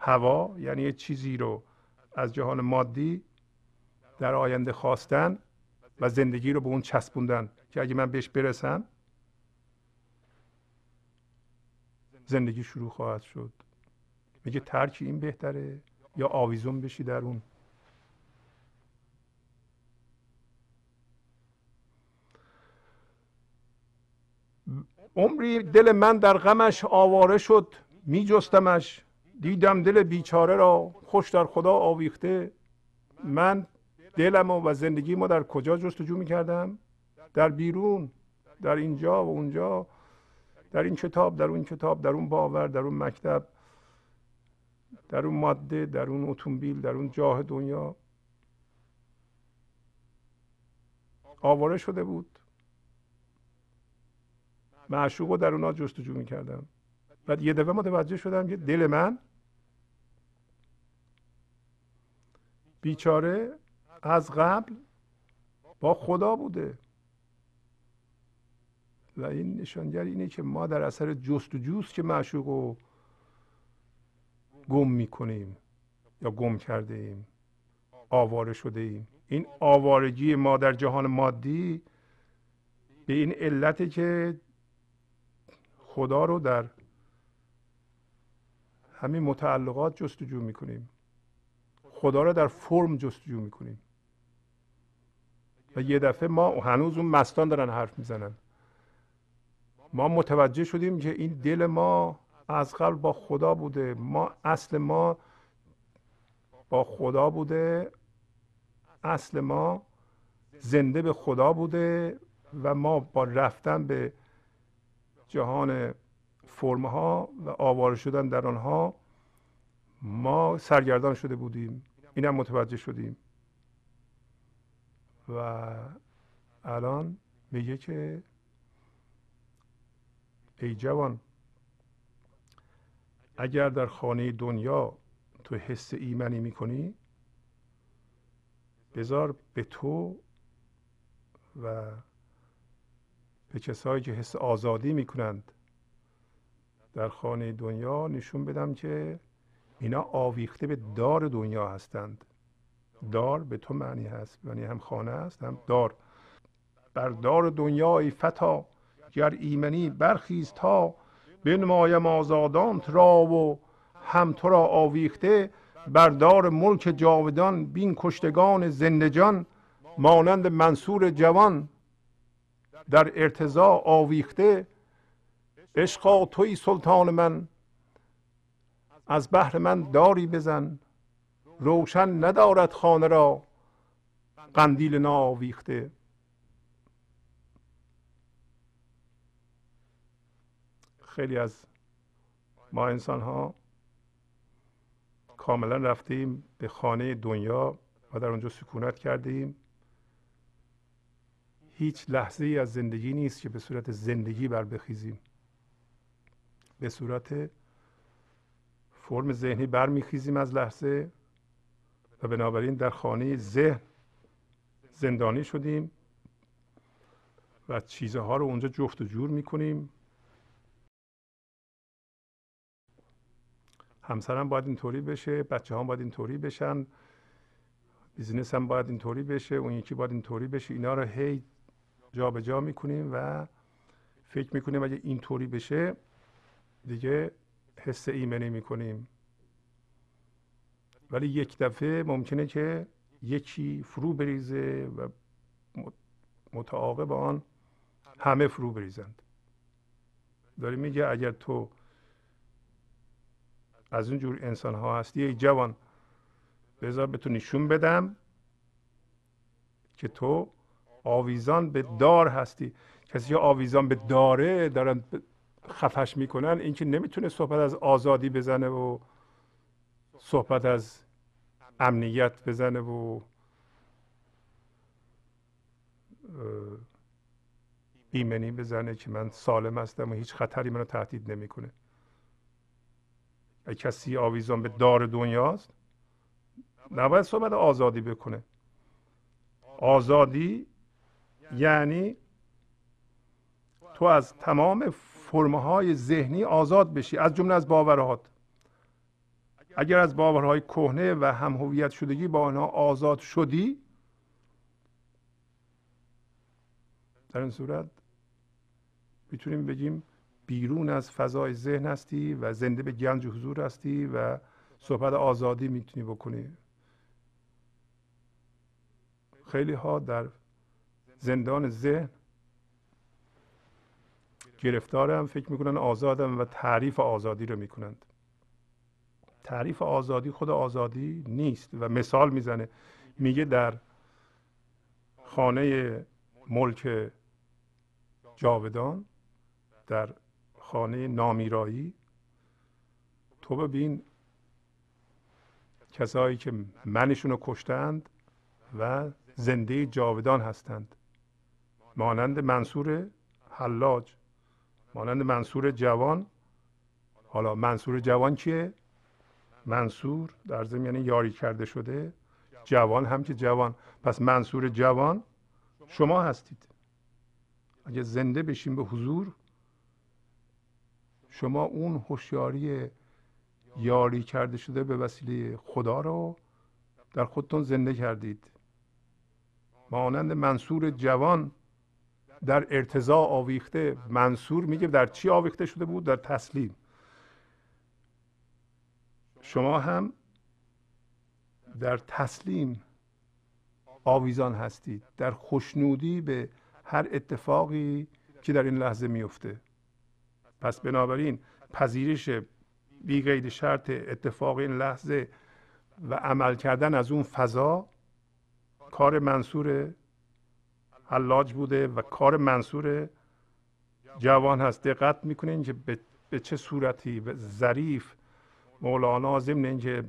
هوا یعنی یه چیزی رو از جهان مادی در آینده خواستن و زندگی رو به اون چسبوندن که اگه من بهش برسم زندگی شروع خواهد شد. میگه ترک این بهتره یا آویزون بشی در اون. عمری دل من در غمش آواره شد می جستمش دیدم دل بیچاره را خوش در خدا آویخته. من دلم و زندگی ما در کجا جستجو می کردم در بیرون در اینجا و اونجا در این کتاب در اون کتاب در اون باور در اون مکتب در اون ماده در اون اتومبیل در اون جاه دنیا. آواره شده بود. معشوق رو در اونا جستجو می‌کردم. بعد یه دفعه متوجه شدم که دل من بیچاره از قبل با خدا بوده. و این نشانگر اینه که ما در اثر جستجوست که معشوق رو گم می‌کنیم یا گم کرده ایم آواره شده ایم این آوارگی ما در جهان مادی به این علته که خدا رو در همین متعلقات جستجو می‌کنیم. خدا رو در فرم جستجو می‌کنیم. و یه دفعه ما هنوز اون مستان دارن حرف می‌زنن. ما متوجه شدیم که این دل ما از قبل با خدا بوده. ما اصل ما با خدا بوده. اصل ما زنده به خدا بوده و ما با رفتن به جهان فرم ها و آواره شدن در آنها ما سرگردان شده بودیم. اینم متوجه شدیم. و الان میگه که ای جوان اگر در خانه دنیا تو حس ایمنی می‌کنی بذار به تو و به کسایی که حس آزادی می‌کنند در خانه دنیا نشون بدم که اینا آویخته به دار دنیا هستند. دار به تو معنی هست یعنی هم خانه است هم دار. بر دار دنیا ای فتا گر ایمنی برخیز تا. بنمایم آزادانت را و هم تو را آویخته. بر دار ملک جاودان بین کشتگان زندجان مانند منصور جوان. در ارتضا آویخته عشقا توی سلطان من. از بحر من داری بزن. روشن ندارد خانه را. قندیل ناآویخته خیلی از ما انسان ها کاملا رفتیم به خانه دنیا و در اونجا سکونت کردیم. هیچ لحظه از زندگی نیست که به صورت زندگی بر بخیزیم به صورت فرم ذهنی برمیخیزیم از لحظه و بنابراین در خانه ذهن زندانی شدیم و چیزها رو اونجا جفت و جور می‌کنیم. همسرم باید اینطوری بشه بچه هم باید اینطوری بشن بیزینس هم باید اینطوری بشه اون یکی باید اینطوری بشه اینا رو هی جابجا جا می‌کنیم و فکر می‌کنیم اگه اینطوری بشه دیگه حس ایمنی می‌کنیم. ولی یک دفعه ممکنه که یکی فرو بریزه و متعاقب آن همه فرو بریزند. داری میگه اگر تو از اون جور انسان ها هستی ای جوان بذار به تو نشون بدم که تو آویزان به دار هستی. کسی که آویزان به داره دارن خفش می‌کنن اینکه نمی‌تونه صحبت از آزادی بزنه و صحبت از امنیت بزنه و ایمنی بزنه که من سالم هستم و هیچ خطری منو تهدید نمی‌کنه. کسی آویزان به دار دنیاست نباید صحبت آزادی بکنه. آزادی یعنی تو از تمام فرمه های ذهنی آزاد بشی از جمله از باورهات اگر از باورهای کهنه و هم هویت شدگی با آنها آزاد شدی در این صورت می‌تونیم بگیم بیرون از فضای ذهن هستی و زنده به گنج حضور هستی و صحبت آزادی می‌تونی بکنی. خیلی ها در زندان ذهن گرفتارم فکر می‌کنن آزادم و تعریف آزادی رو می‌کنند. تعریف آزادی خود آزادی نیست و مثال می‌زنه. میگه در خانه ملک جاودان در خانه نامیرایی تو ببین کسایی که منشون رو کشتند و زنده جاودان هستند. مانند منصور حلاج. مانند منصور جوان. حالا منصور جوان کیه منصور در ضمن یعنی یاری کرده شده. جوان هم که جوان. پس منصور جوان شما هستید. اگه زنده بشیم به حضور شما اون هوشیاری یاری کرده شده به وسیله خدا رو در خودتون زنده کردید. مانند منصور جوان در ارتضا آویخته منصور میگه در چی آویخته شده بود؟ در تسلیم. شما هم در تسلیم آویزان هستید. در خوشنودی به هر اتفاقی که در این لحظه میفته. پس بنابراین پذیرش بی شرط اتفاق این لحظه و عمل کردن از اون فضا کار منصور حلاج بوده و کار منصور جوان هست. دقت می‌کنین که به چه صورتی به ظریف مولانا ضمن اینکه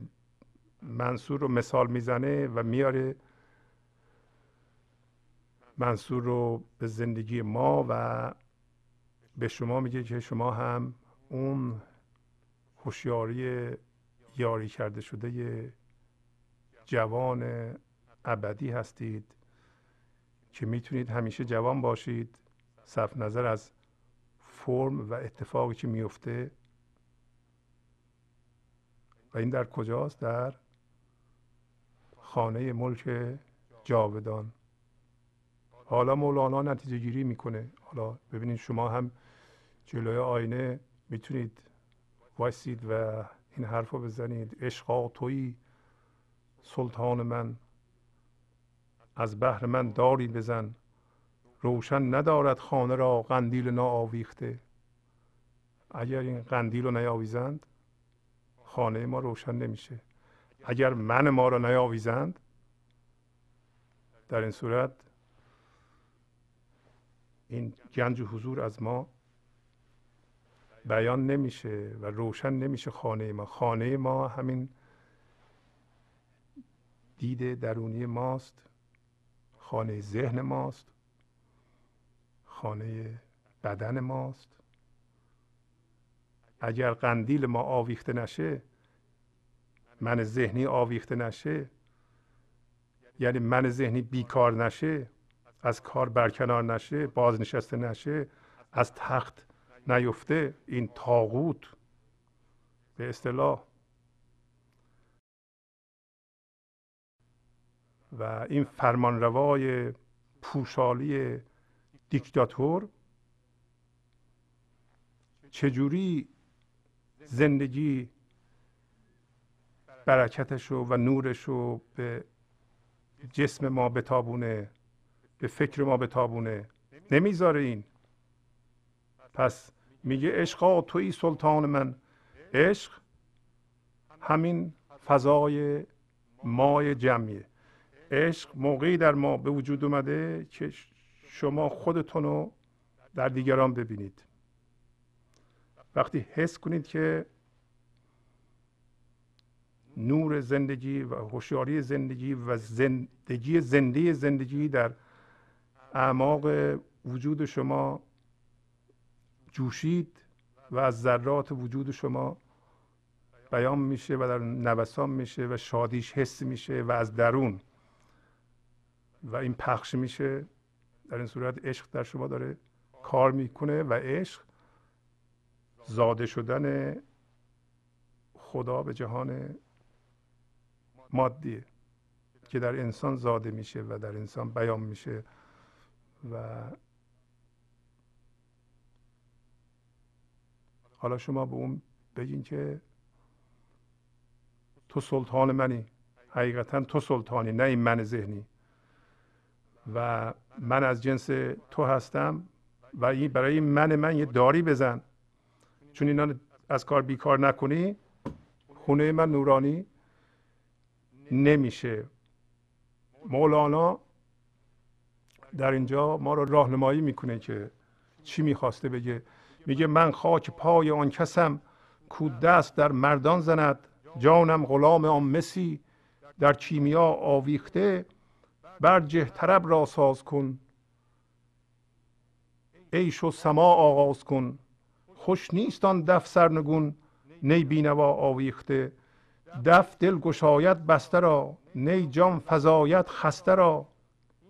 منصور رو مثال می‌زنه و میاره منصور رو به زندگی ما و به شما میگه که شما هم اون هوشیاری یاری کرده شده جوان ابدی هستید. که می‌تونید همیشه جوان باشید صرف نظر از فرم و اتفاقی که میفته و این در کجاست؟ در خانه ملک جاودان. حالا مولانا نتیجه گیری می‌کنه. حالا ببینید شما هم جلوی آینه می‌تونید وایسید و این حرف رو بزنید. عشقا توی سلطان من. از بحر من داری بزن. روشن ندارد خانه را قندیل ناآویخته. اگر این قندیل رو نیاویزند خانه ما روشن نمیشه. اگر من ما را نیاویزند در این صورت این گنج حضور از ما بیان نمیشه و روشن نمیشه خانه ما. خانه ما همین دید درونی ماست. خانه ذهن ماست. خانه بدن ماست. اگر قندیل ما آویخته نشه من ذهنی آویخته نشه یعنی من ذهنی بیکار نشه از کار برکنار نشه بازنشسته نشه از تخت نیفته این تاغوت به اصطلاح و این فرمانروای پوشالی دیکتاتور چجوری زندگی برکتش و نورش رو به جسم ما بتابونه به فکر ما بتابونه؟ نمی‌ذاره این. پس میگه عشقا توی سلطان من. عشق همین فضای مای جمعیه. عشق موقعی در ما به وجود اومده که شما خودتون رو در دیگران ببینید. وقتی حس کنید که نور زندگی و هوشیاری زندگی و زندگی زنده زندگی در اعماق وجود شما جوشید و از ذرات وجود شما بیان میشه و در نوسان میشه و شادیش حس میشه و از درون و این پخش میشه. در این صورت عشق در شما داره کار می‌کنه و عشق زاده شدن خدا به جهان مادیه که در انسان زاده میشه و در انسان بیان میشه و حالا شما به اون بگین که تو سلطان منی. حقیقتا تو سلطانی نه این من ذهنی. و من از جنس تو هستم و برای این من من یه داری بزن. چون اینا از کار بیکار نکنی خونه من نورانی نمیشه. مولانا در اینجا ما رو راهنمایی می‌کنه که چی می‌خواسته بگه. میگه من خاک پای آن کسم کو دست در مردان زند. جانم غلام آن مسی در کیمیا آویخته. برجه طرب را ساز کن. عیش و سما آغاز کن. خوش نیست آن دف سرنگون نی بینوا آویخته. دف دل گشاید بسته را نی جان فزاید خسته را.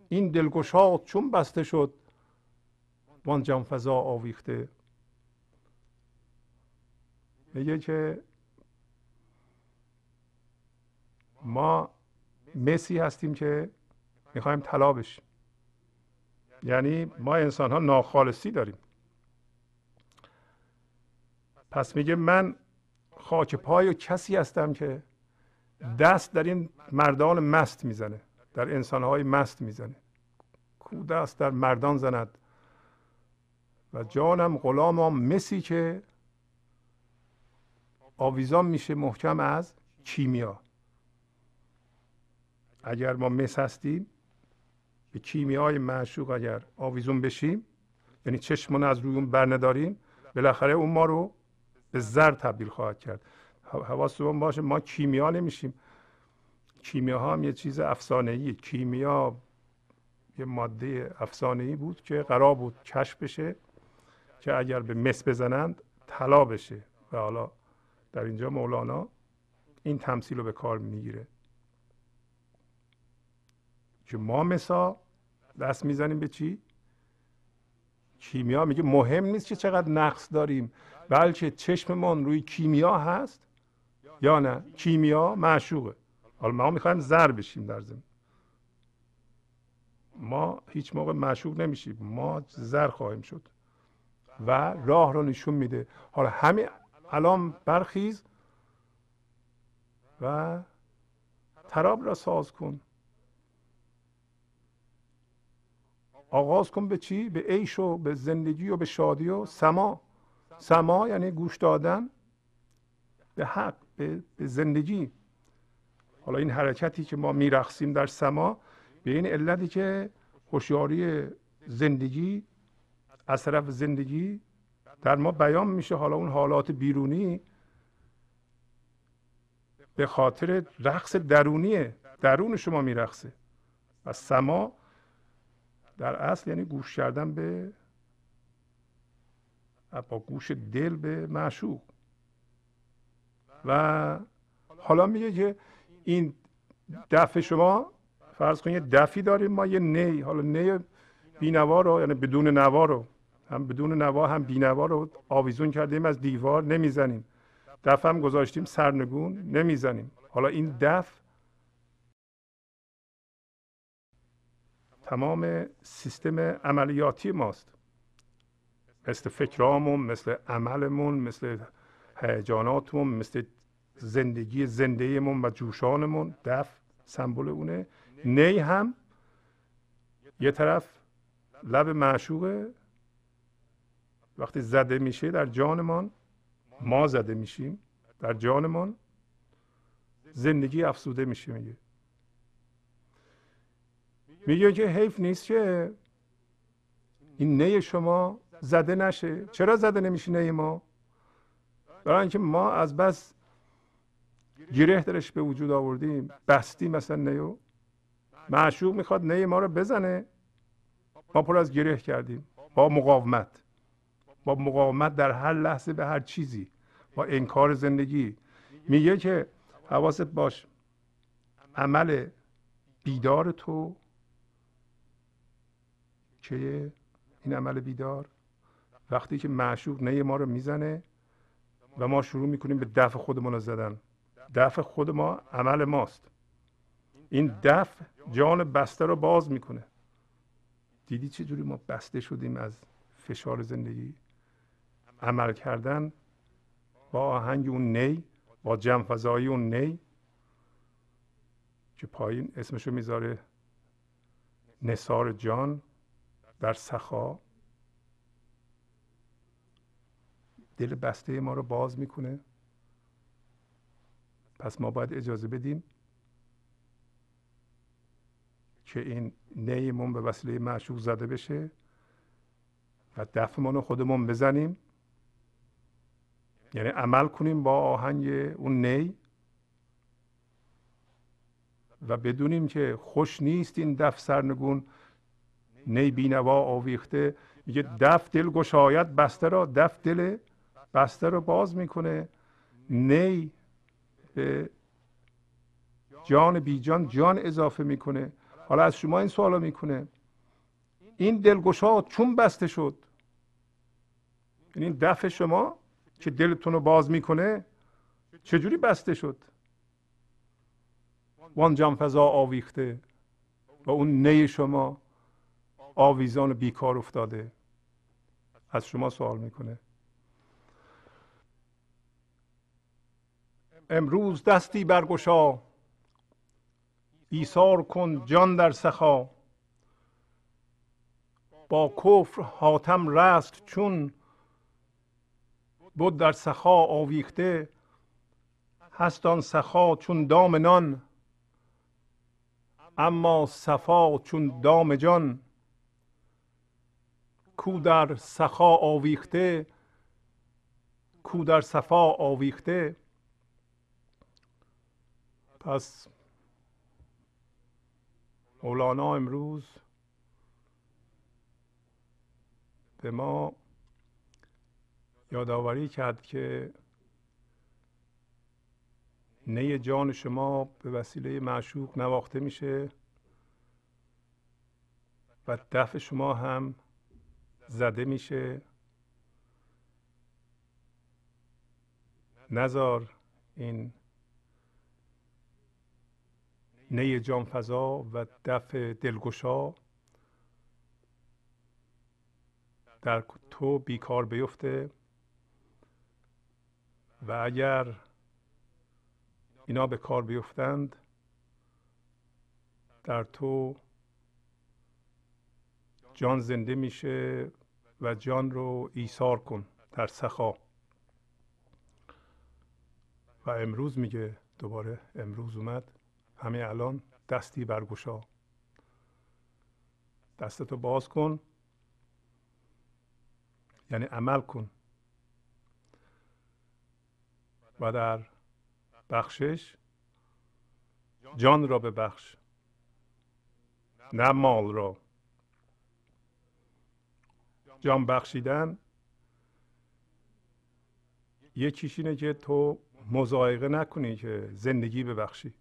این دلگشاد چون بسته شد وان جان فضا آویخته. میگه که ما مسی هستیم که می‌خوایم طلا بشیم. یعنی ما انسان ها ناخالصی داریم. پس میگه من خاک پای و کسی هستم که دست در این مردان مست می‌زنه. در انسان های مست می‌زنه. کو دست در مردان زند. و جانم غلام مسی که آویزان میشه محکم از کیمیا. اگر ما مس هستیم به کیمیای معشوق اگر آویزون بشیم یعنی چشمون از روی اون بر نداریم بالاخره اون ما رو به زر تبدیل خواهد کرد. حواستون باشه ما کیمیا نمیشیم. کیمیا هم یه چیز افسانه ای کیمیا یه ماده افسانه ای بود که قرار بود کشف بشه که اگر به مس بزنند طلا بشه. و حالا در اینجا مولانا این تمثیل رو به کار می‌گیره. که ما مسا دست می‌زنیم به چی؟ کیمیا میگه مهم نیست که چقدر نقص داریم بلکه چشممون روی کیمیا هست یا نه. کیمیا معشوقه. حالا ما می‌خوایم زر بشیم در زمین. ما هیچ موقع معشوق نمیشیم. ما زر خواهیم شد و راه رو نشون میده. حالا همین الان برخیز و تراب را ساز کن. آغاز کن به چی؟ به عیش و به زندگی و به شادی و سما. سما یعنی گوش دادن به حق به, به زندگی. حالا این حرکتی که ما میرقصیم در سما به این علتی که هوشیاری زندگی از طرف زندگی در ما بیان میشه. حالا اون حالات بیرونی به خاطر رقص درونیه. درون شما میرقصه. و سما در اصل یعنی گوش کردن به با گوش دل به معشوق. و حالا میگه که این دف شما فرض کنید یه دفی داریم ما یه نی حالا نی بینوا رو یعنی بدون نوا رو هم بدون نوا هم بینوا رو آویزون کردیم از دیوار نمی‌زنیم. دف هم گذاشتیم سرنگون نمی‌زنیم. حالا این دف تمام سیستم عملیاتی ماست. مثل فکرامون مثل عملمون مثل هیجاناتمون مثل زندگی زندهیمون و جوشانمون. دف سمبل اونه. نی هم یه طرف لب معشوقه. وقتی زده میشه در جانمان ما زده میشیم در جانمان. زندگی افسوده میشه میگه. میگه که حیف نیست که این نی شما زده نشه. چرا زده نمیشه نی ما؟ برای اینکه ما از بس گره درش به وجود آوردیم بستی مثلا نیو. معشوق می‌خواد نی ما رو بزنه. ما پر از گره کردیم. با مقاومت. با مقاومت در هر لحظه به هر چیزی. با انکار زندگی. میگه که حواست باش عمل بیدار تو که این عمل بیدار؟ وقتی که معشوق نی ما رو می‌زنه و ما شروع می‌کنیم به دفع خودمون رو زدن. دفع خود ما عمل ماست. این دفع جان بسته رو باز می‌کنه. دیدی چه جوری ما بسته شدیم از فشار زندگی؟ عمل کردن با آهنگ اون نی با جمع فضایی اون نی که پایین اسمشو می‌ذاره نصار جان. در سخا. دل بسته ما رو باز می‌کنه. پس ما باید اجازه بدیم که این نیمون به وسیله معشوق زده بشه و دفمون رو خودمون بزنیم. یعنی عمل کنیم با آهنگ اون نی و بدونیم که خوش نیست این دف سرنگون نی بینوا آویخته میگه دف دل گشاید بسته را دف دل بسته رو باز می‌کنه. نی به جان بی جان جان اضافه می‌کنه. حالا از شما این سوالا می‌کنه. این دلگشا چون بسته شد؟ یعنی این دفع شما که دلتون رو باز می‌کنه چجوری بسته شد؟ وان جان فضا آویخته و اون نی شما آویزان بیکار افتاده. از شما سوال می‌کنه. امروز دستی برگشا. ایثار کن جان در سخا. با کفر حاتم رست چون بود در سخا آویخته. هستان سخا چون دام نان. اما صفا چون دام جان. کو در سخا آویخته کو در صفا آویخته. پس مولانا امروز به ما یادآوری کرد که نی جان شما به وسیله معشوق نواخته میشه و دفع شما هم زده میشه. نزار این نی جان فضا و دفع دلگشا. در تو بیکار بیفته. و اگر اینا به کار بیفتند در تو جان زنده میشه. و جان رو ایثار کن در سخا. و امروز میگه دوباره امروز اومد همه الان دستی برگشا. دستتو باز کن. یعنی عمل کن. و در بخشش جان را ببخش. نه مال را. جان بخشیدن. یکیش اینه که تو مزایقه نکنی که زندگی ببخشی.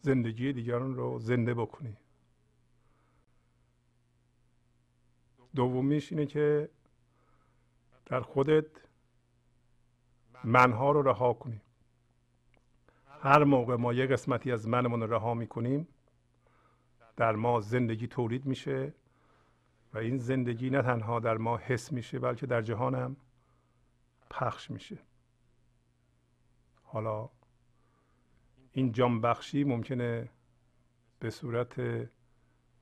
زندگی دیگران رو زنده بکنی. دومیش اینه که در خودت منها رو رها کنی. هر موقع ما یه قسمتی از منمون رو رها می‌کنیم در ما زندگی تولید میشه. این زندگی نه تنها در ما حس میشه بلکه در جهان هم پخش میشه. حالا این جان بخشی ممکنه به صورت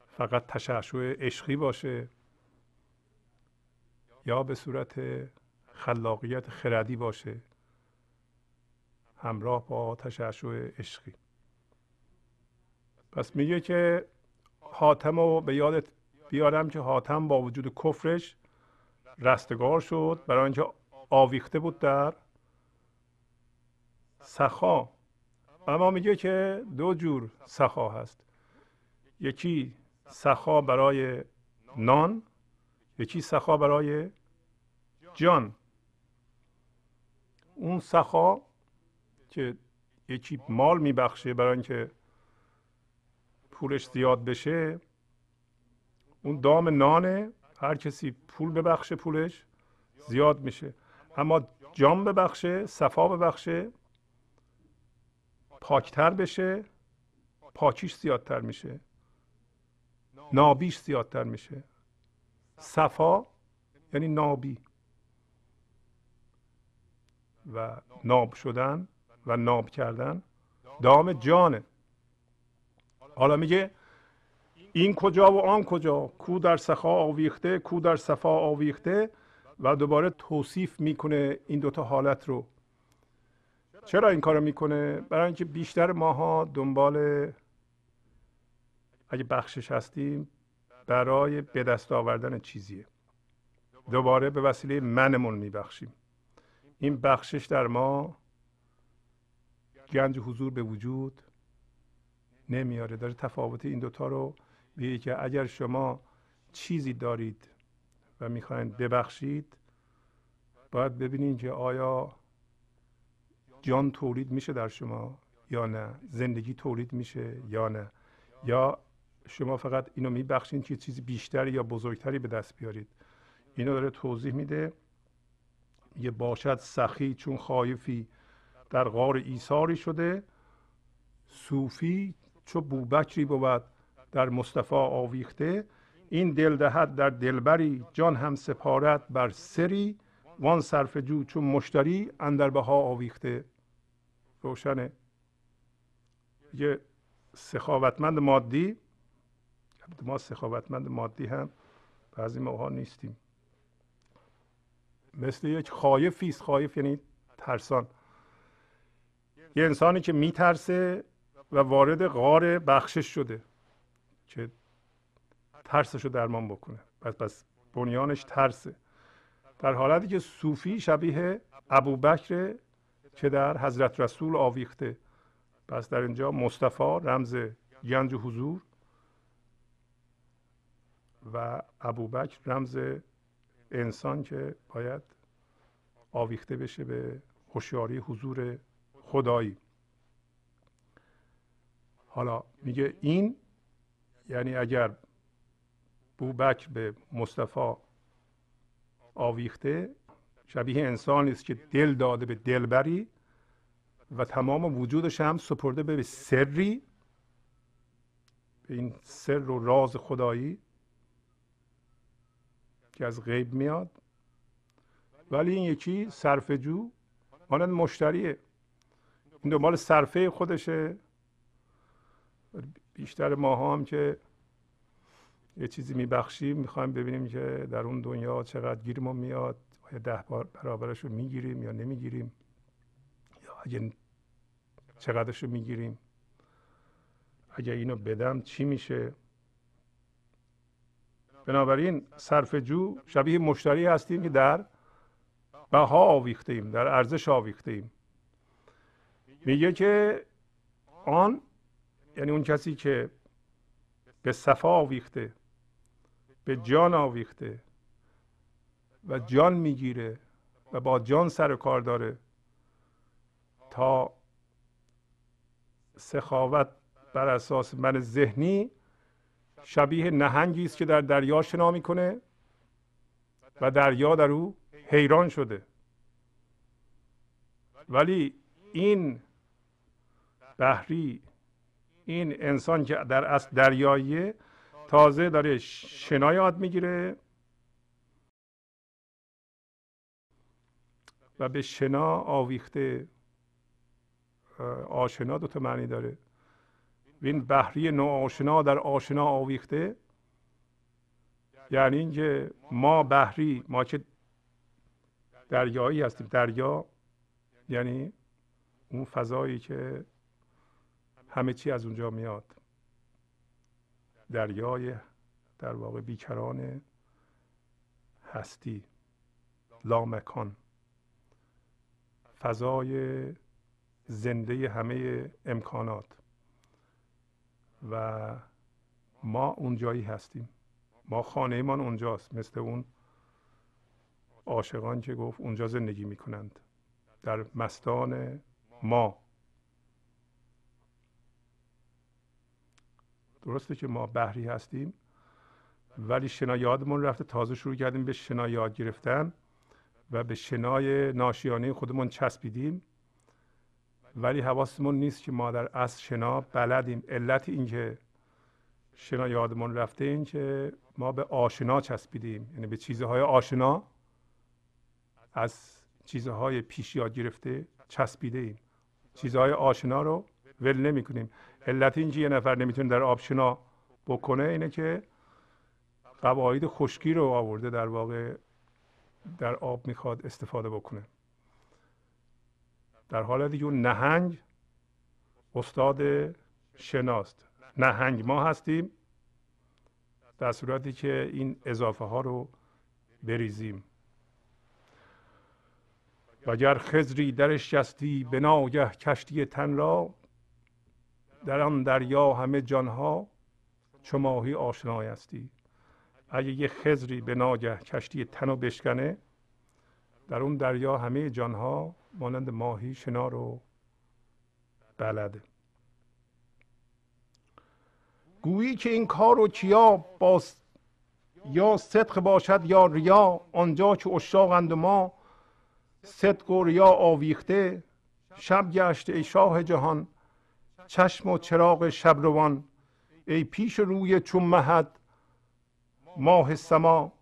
فقط تشعشع عشقی باشه یا به صورت خلاقیت خردی باشه. همراه با تشعشع عشقی. پس میگه که حاتم رو به یادت بیارم که حاتم با وجود کفرش رستگار شد برای اینکه آویخته بود در سخا. اما میگه که دو جور سخا هست. یکی سخا برای نان یکی سخا برای جان. اون سخا که یکی مال میبخشه برای اینکه پولش زیاد بشه اون دام نانه هر کسی پول ببخشه پولش زیاد میشه. اما جان ببخشه صفا ببخشه پاکتر بشه پاکیش زیادتر میشه. نابیش زیادتر میشه. صفا یعنی نابی. و ناب شدن و ناب کردن دام جانه. حالا میگه این کجا و آن کجا؟ کو در سخا آویخته کو در صفا آویخته؟ و دوباره توصیف می‌کنه این دوتا حالت رو. چرا این کارو می‌کنه؟ برای اینکه بیشتر ماها دنبال اگه بخشش هستیم برای به دست آوردن چیزیه. دوباره به وسیله منمون میبخشیم. این بخشش در ما گنج حضور به وجود نمیاره. داره تفاوت این دوتا رو میگه که اگر شما چیزی دارید و می‌خواین ببخشید باید ببینید که آیا جان تولید میشه در شما یا نه زندگی تولید میشه یا نه. یا شما فقط اینو میبخشید که چیزی بیشتری یا بزرگتری به دست بیارید. اینو داره توضیح میده. یه باشد سخی چون خایفی در غار ایثاری شده صوفی چو بوبکری بود. در مصطفی آویخته این دل دهد در دلبری جان هم سپارت بر سری وان صرف جو چون مشتری اندر بها آویخته. روشنه. یه سخاوتمند مادی ما سخاوتمند مادی هم بعضی موقع نیستیم. مثل یک خایفی است. خایف یعنی ترسان. یه انسانی که میترسه و وارد غار بخشش شده. که ترسش رو درمان بکنه. پس پس بنیانش ترسه. در حالتی که صوفی شبیه ابوبکر که در حضرت رسول آویخته. پس در اینجا مصطفی رمز گنج حضور و ابوبکر رمز انسان که باید آویخته بشه به هوشیاری حضور خدایی. حالا میگه این یعنی اگر بوبکر به مصطفی آویخته شبیه انسانی است که دل داده به دلبری و تمام وجودش هم سپرده به سری به این سر و راز خدایی که از غیب میاد. ولی این یکی صرف جو مشتریه. این دنبال صرفه خودشه. بیشتر ماها هم که یه چیزی میبخشیم می‌خوایم ببینیم که در اون دنیا چقدر گیرمون میاد آیا ده بار برابرش رو می‌گیریم یا نمی‌گیریم یا اگه چقدرش رو می‌گیریم. اگه اینو بدم چی میشه؟ بنابراین صرف جو شبیه مشتری هستیم که در بها آویخته ایم در ارزش آویخته ایم میگه که آن یعنی اون کسی که به صفا آویخته به جان آویخته و جان می‌گیره و با جان سر کار داره تا سخاوت بر اساس من ذهنی شبیه نهنگی است که در دریا شنا می‌کنه و دریا در او حیران شده. ولی این بحری این انسان که در اصل دریاییه تازه داره شنا یاد می‌گیره و به شنا آویخته آشنا دو تا معنی داره. این بحری ناآشنا در آشنا آویخته یعنی اینکه ما بحری ما که دریایی هستیم؟ دریا یعنی اون فضایی که همه چی از اونجا میاد. دریای در واقع بیکران هستی. لامکان فضای زنده همه امکانات. و ما اونجایی هستیم. ما خانه من اونجاست. مثل اون عاشقان که گفت اونجا زندگی می‌کنند. در مستان ما. درسته که ما بحری هستیم ولی شنا یادمون رفته تازه شروع کردیم به شنا یاد گرفتن و به شنای ناشیانه خودمون چسبیدیم. ولی حواسمون نیست که ما در اصل شنا بلدیم. علت این که شنا یادمون رفته این که ما به آشنا چسبیدیم. یعنی به چیزهای آشنا از چیزهای پیش یاد گرفته چسبیده ایم. چیزهای آشنا رو ول نمی کنیم علت اینکه یه نفر نمی‌تونه در آب شنا بکنه اینه که قواعد خشکی رو آورده در واقع در آب می‌خواد استفاده بکنه. در حالتی که اون نهنگ استاد شناست. نهنگ ما هستیم در صورتی که این اضافه ها رو بریزیم. وگر خزری درش جستی به ناگه کشتی تن را در آن دریا همه جانها چو ماهی آشنایستی اگه یه خزری به ناگه کشتی تن رو بشکنه در اون دریا همه جانها مانند ماهی شنا رو بلده گویی که این کار و کیا با یا صدق باشد یا ریا آنجا که اشاقند ما صدق و ریا آویخته شب گشت ای شاه جهان. چشم و چراغ شبروان ای پیش روی چون مهد ماه سما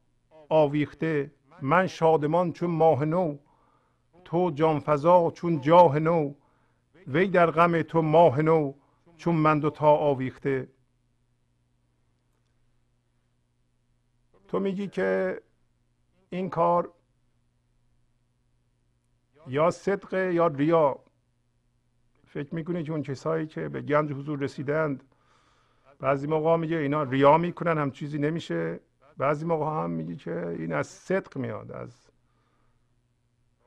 آویخته من شادمان چون ماه نو تو جانفضا چون جاه نو وی در غم تو ماه نو چون من دو تا آویخته. تو میگی که این کار یا صدق یا ریا. فکر می‌کنی که اون کسایی که به گنج حضور رسیدند بعضی موقع میگه اینا ریا می‌کنن هم چیزی نمیشه. بعضی موقع هم میگه که این از صدق میاد از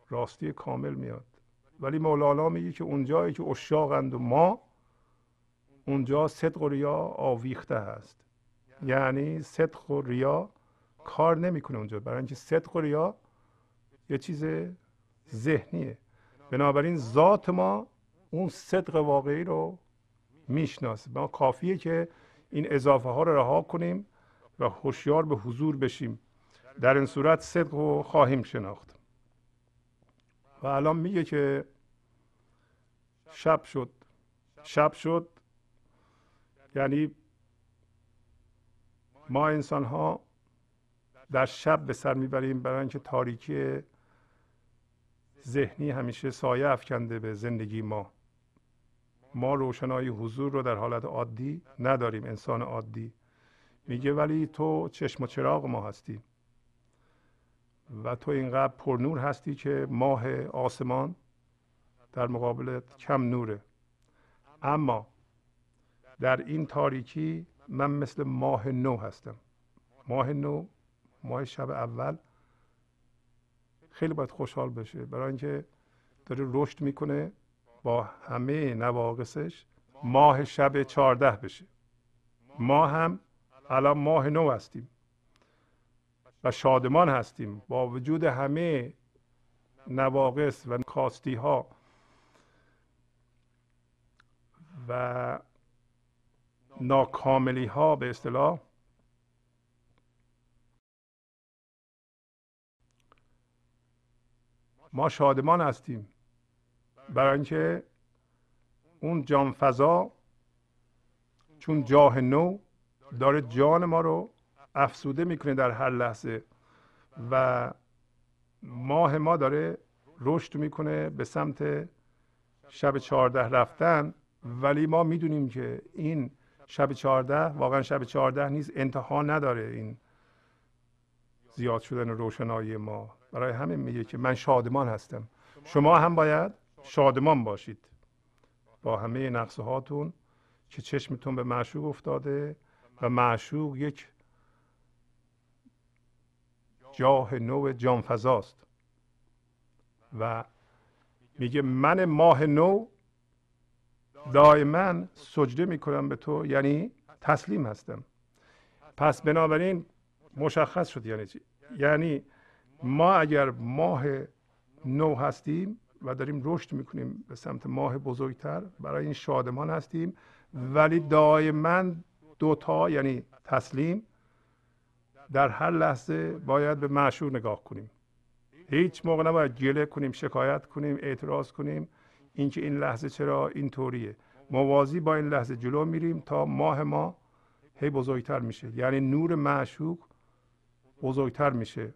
راستی کامل میاد. ولی مولانا میگه که اونجایی که اشاقند و ما اونجا صدق و ریا آویخته هست. یعنی صدق و ریا کار نمی‌کنه اونجا. برای اینکه صدق و ریا یه چیز ذهنیه. بنابراین ذات ما اون صدق واقعی رو می‌شناسه ما کافیه که این اضافه ها رو رها کنیم و هوشیار به حضور بشیم. در این صورت صدق رو خواهیم شناخت. و الان میگه که شب شد. شب شد. یعنی ما انسان ها در شب به سر می‌بریم برای اینکه تاریکی ذهنی همیشه سایه افکنده به زندگی ما. ما روشنایی حضور رو در حالت عادی نداریم انسان عادی. میگه ولی تو چشم و چراغ ما هستی. و تو اینقدر پرنور هستی که ماه آسمان در مقابلت کم نوره. اما در این تاریکی من مثل ماه نو هستم. ماه نو ماه شب اول خیلی باید خوشحال بشه. برای اینکه داره رشد می‌کنه. با همه نواقصش ماه شب چهارده بشه. ما هم الان ماه نو هستیم و شادمان هستیم. با وجود همه نواقص و کاستی ها و ناکاملی ها به اصطلاح ما شادمان هستیم. برای اینکه اون جان فضا چون جاه نو داره جان ما رو افسوده می‌کنه در هر لحظه و ماه ما داره رشد می‌کنه به سمت شب چهارده رفتن. ولی ما می‌دونیم که این شب چهارده واقعا شب چهارده نیست انتها نداره این زیاد شدن روشنایی ما. برای همین میگه که من شادمان هستم. شما هم باید شادمان باشید. با همه نقصه هاتون که چشمتون به معشوق افتاده و معشوق یک جاه نو جان فضاست. و میگه من ماه نو دائما سجده می‌کنم به تو یعنی تسلیم هستم. پس بنابراین مشخص شد یعنی چی؟ یعنی ما اگر ماه نو هستیم و داریم رشد می‌کنیم به سمت ماه بزرگتر. برای این شادمان هستیم. ولی دائما دوتا یعنی تسلیم در هر لحظه باید به معشور نگاه کنیم. هیچ موقع نباید گله کنیم شکایت کنیم اعتراض کنیم. اینکه این لحظه چرا اینطوریه. موازی با این لحظه جلو میریم تا ماه ما هی بزرگتر میشه. یعنی نور معشوق بزرگتر میشه.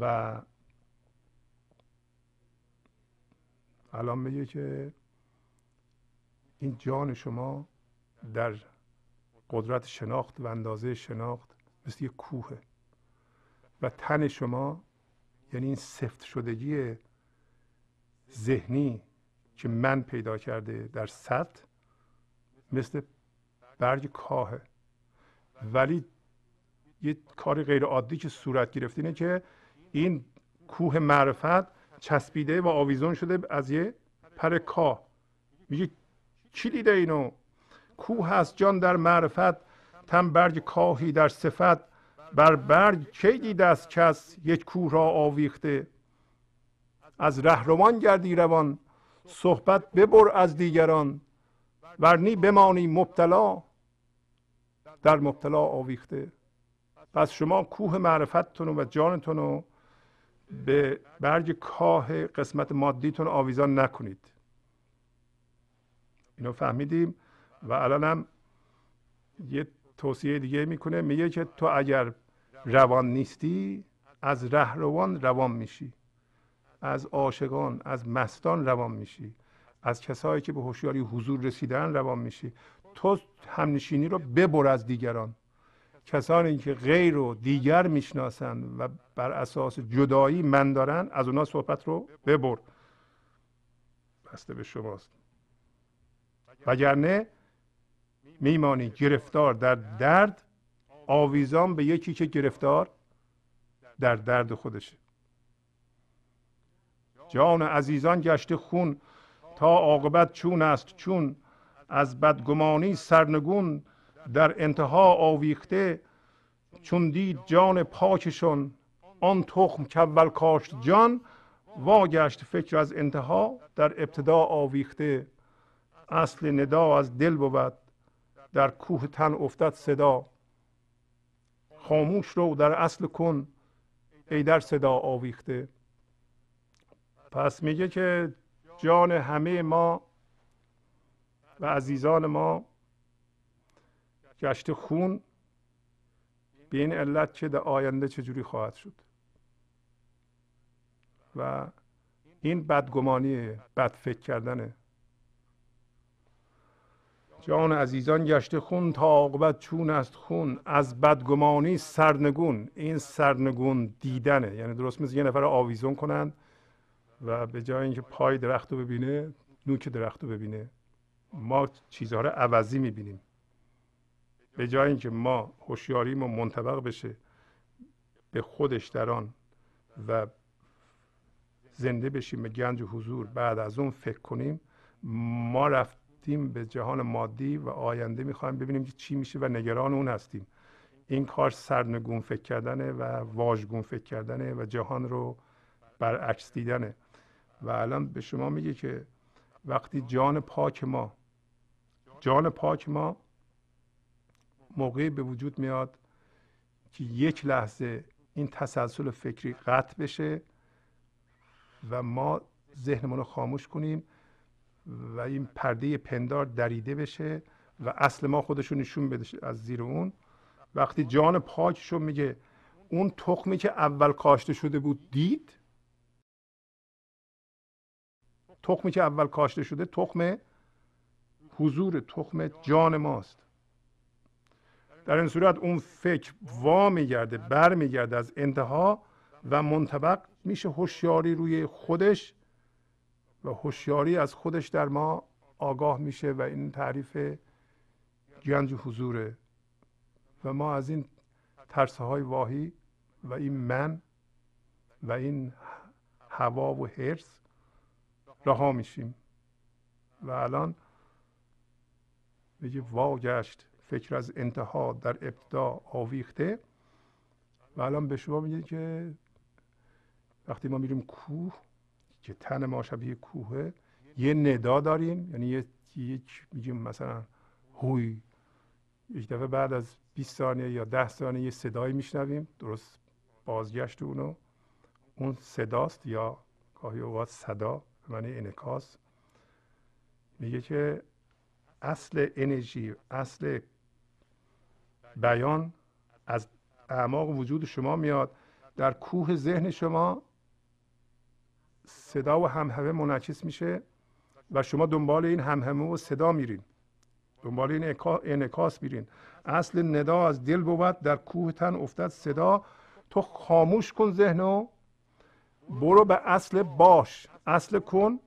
و الان میگه که این جان شما در قدرت شناخت و اندازه شناخت مثل یک کوه و تن شما یعنی این سفت شدگی ذهنی که من پیدا کرده در سطح مثل برگ کاهه. ولی یه کار غیر عادی که صورت گرفته اینه که این کوه معرفت چسبیده و آویزون شده از یه پر کاه میگه کی دیده اینو؟ کوه هست جان در معرفت تم برگ کاهی در صفت. بر برگ کی دیده است کس یک کوه را آویخته؟ از رهروان گردی روان صحبت ببر از دیگران. ورنی بمانی مبتلا در مبتلا آویخته. پس شما کوه معرفتتون و جانتون رو به برگ کاه قسمت مادیتون آویزان نکنید. اینو فهمیدیم و الان هم یه توصیه دیگه می‌کنه میگه که تو اگر روان نیستی از رهروان روان میشی. از عاشقان از مستان روان میشی. از کسایی که به هوشیاری حضور رسیدن روان میشی. تو همنشینی رو ببر از دیگران. کسانی که غیر و دیگر می‌شناسند و بر اساس جدایی من دارن از اونا صحبت رو ببر. بسته به شماست. وگرنه میمانی گرفتار در درد آویزان به یکی که گرفتار در درد خودشه. جان عزیزان گشته خون تا عاقبت چون است چون از بدگمانی سرنگون در انتها آویخته چون دید جان پاکشون آن تخم که اول کاشت جان واگشت فکر از انتها در ابتدا آویخته. اصل ندا از دل بود در کوه تن افتد صدا. خاموش رو در اصل کن ای در صدا آویخته. پس میگه که جان همه ما و عزیزان ما گشت خون به این علت که در آینده چجوری خواهد شد. و این بدگمانی بد فکر کردنه. جان عزیزان گشته خون تا عاقبت چون است خون. از بدگمانی سرنگون. این سرنگون دیدنه. یعنی درست مثل یه نفر آویزون کنند و به جای اینکه پای درخت رو ببینه نوک درخت رو ببینه. ما چیزها رو عوضی می‌بینیم. به جای اینکه ما هوشیاریمون منطبق بشه به خودش در آن و زنده بشیم به گنج حضور بعد از اون فکر کنیم ما رفتیم به جهان مادی و آینده می‌خوایم ببینیم که چی میشه و نگران اون هستیم. این کار سرنگون فکر کردنه و واژگون فکر کردنه و جهان رو برعکس دیدنه. و الان به شما میگه که وقتی جان پاک ما جان پاک ما موقعی به وجود میاد که یک لحظه این تسلسل فکری قطع بشه و ما ذهنمون رو خاموش کنیم و این پرده پندار دریده بشه و اصل ما خودشون نشون بده از زیر اون. وقتی جان پاکشو میگه اون تخمی که اول کاشته شده بود دید؟ تخمی که اول کاشته شده تخم حضور تخم جان ماست. در این صورت اون فکر وا میگرده بر میگرده از انتها و منطبق میشه هوشیاری روی خودش و هوشیاری از خودش در ما آگاه میشه و این تعریف گنج حضوره و ما از این ترسه های واهی و این من و این هوا و حرس رها میشیم. و الان میگه واگشت. فکر از انتها در ابتدا آویخته و الان به شما میگه که وقتی ما میریم کوه که تن ما شبیه کوهه یه ندا داریم یعنی یک میگیم مثلا هوی. یک دفعه بعد از 20 ثانیه یا 10 ثانیه یه صدایی میشنویم درست بازگشت اونو. اون صداست یا گاهی اوقات صدا به معنی انکاس میگه که اصل انرژی اصل بیان از اعماق وجود شما میاد. در کوه ذهن شما صدا و همهمه منعکس میشه و شما دنبال این همهمه و صدا میرین. دنبال این انعکاس میرین. اصل ندا از دل بود در کوه تن افتد صدا. تو خاموش کن ذهنو. برو به اصل باش. اصل کن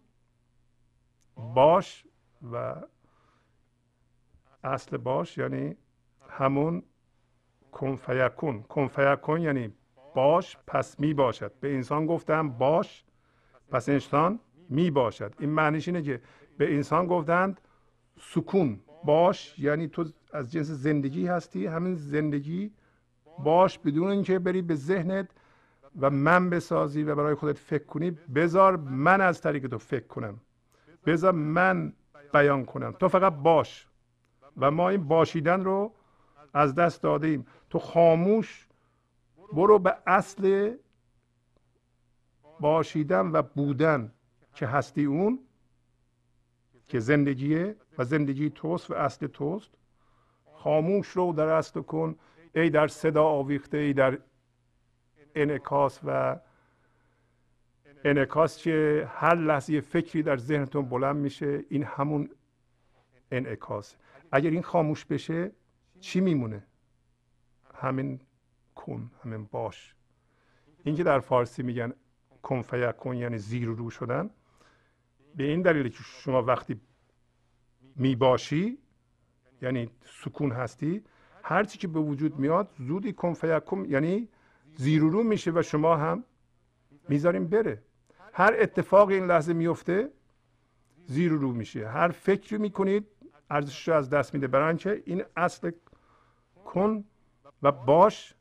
باش و اصل باش یعنی همون کن فیکون کن فیکون یعنی باش پس می باشد. به انسان گفتم باش پس انسان می باشد. این معنیش اینه که به انسان گفتند سکون. باش یعنی تو از جنس زندگی هستی. همین زندگی باش بدون اینکه بری به ذهنت و من بسازی و برای خودت فکر کنی بذار من از طریق تو فکر کنم. بذار من بیان کنم. تو فقط باش. و ما این باشیدن رو از دست دادیم. تو خاموش برو به اصل باشیدن و بودن که هستی اون که زندگیه و زندگی توست و اصل توست. خاموش رو در اصل کن. ای در صدا آویخته ای در انعکاس. و انعکاس که هر لحظه فکری در ذهنتون بلند میشه این همون انعکاس. اگر این خاموش بشه چی میمونه؟ همین کن همین باش. اینکه در فارسی میگن کن فیکون یعنی زیر و رو شدن. به این دلیل که شما وقتی می‌باشی یعنی سکون هستی هرچی که به وجود میاد زودی کن فیکون یعنی زیر و رو میشه و شما هم می‌ذاریم بره. هر اتفاق این لحظه میفته زیر و رو میشه. هر فکری می‌کنید ارزشش از دست میده. برای اینکه این اصل کن و باش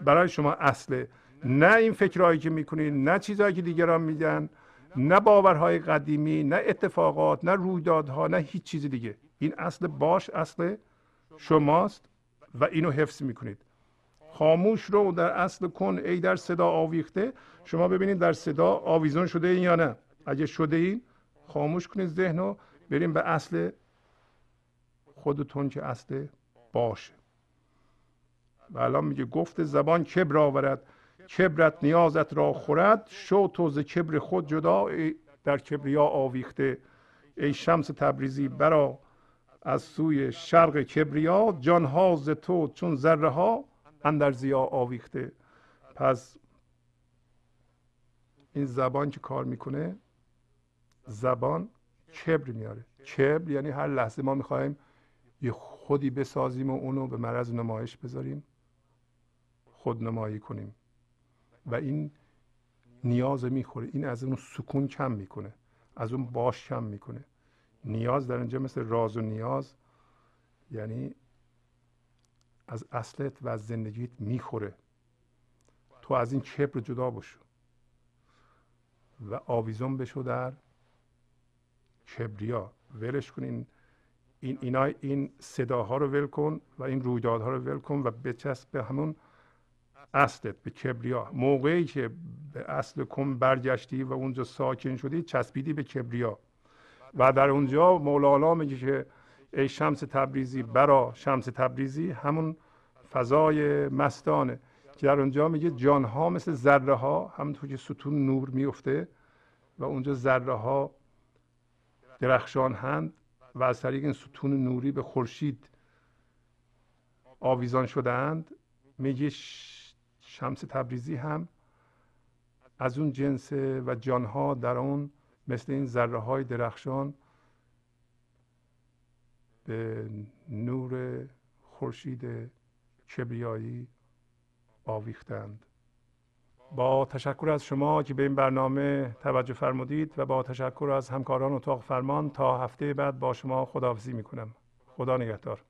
برای شما اصله. نه این فکرهایی که می‌کنید نه چیزهایی که دیگران میدن نه باورهای قدیمی نه اتفاقات نه رویدادها نه هیچ چیز دیگه. این اصل باش اصل شماست و اینو حفظ می‌کنید. خاموش رو در اصل کن ای در صدا آویخته. شما ببینید در صدا آویزون شده این یا نه. اگه شده این خاموش کنید ذهن رو. بریم به اصل خودتون که اصل باشه. و الان میگه گفت زبان کبر آورد. کبرت نیازت را خورد. شو تو ز کبر خود جدا در کبریا آویخته. ای شمس تبریزی برا از سوی شرق کبریا. جانها ز تو چون ذره ها اندر زیا آویخته. پس این زبان که کار می‌کنه؟ زبان کبر میاره. کبر یعنی هر لحظه ما می‌خوایم یه خودی بسازیم و اونو به مرض نمایش بذاریم. خودنمایی کنیم. و این نیاز می‌خوره. این از اون سکون کم می‌کنه. از اون باش کم می‌کنه. نیاز در اینجا مثل راز و نیاز یعنی از اصلت و از زندگیت می‌خوره. تو از این کبر جدا بشو. و آویزون بشو در کبریا. ولش کن این این اینا این صداها رو ول کن و این رویدادها رو ول کن و بچسب به همون اصلت به کبریا. موقعی که به اصل کن برگشتی و اونجا ساکن شدی چسبیدی به کبریا. و در اونجا مولانا میگه که ای شمس تبریزی برا شمس تبریزی همون فضای مستانه. که در اونجا میگه جانها مثل ذره ها همونطور که ستون نور میفته و اونجا ذره ها درخشان هند و از طریق این ستون نوری به خورشید آویزان شدهاند. میگه شمس تبریزی هم از اون جنس و جانها در اون مثل این ذره های درخشان به نور خورشید کبریایی آویختند. با تشکر از شما که به این برنامه توجه فرمودید و با تشکر از همکاران اتاق فرمان تا هفته بعد با شما خداحافظی می‌کنم. خدا نگهدار.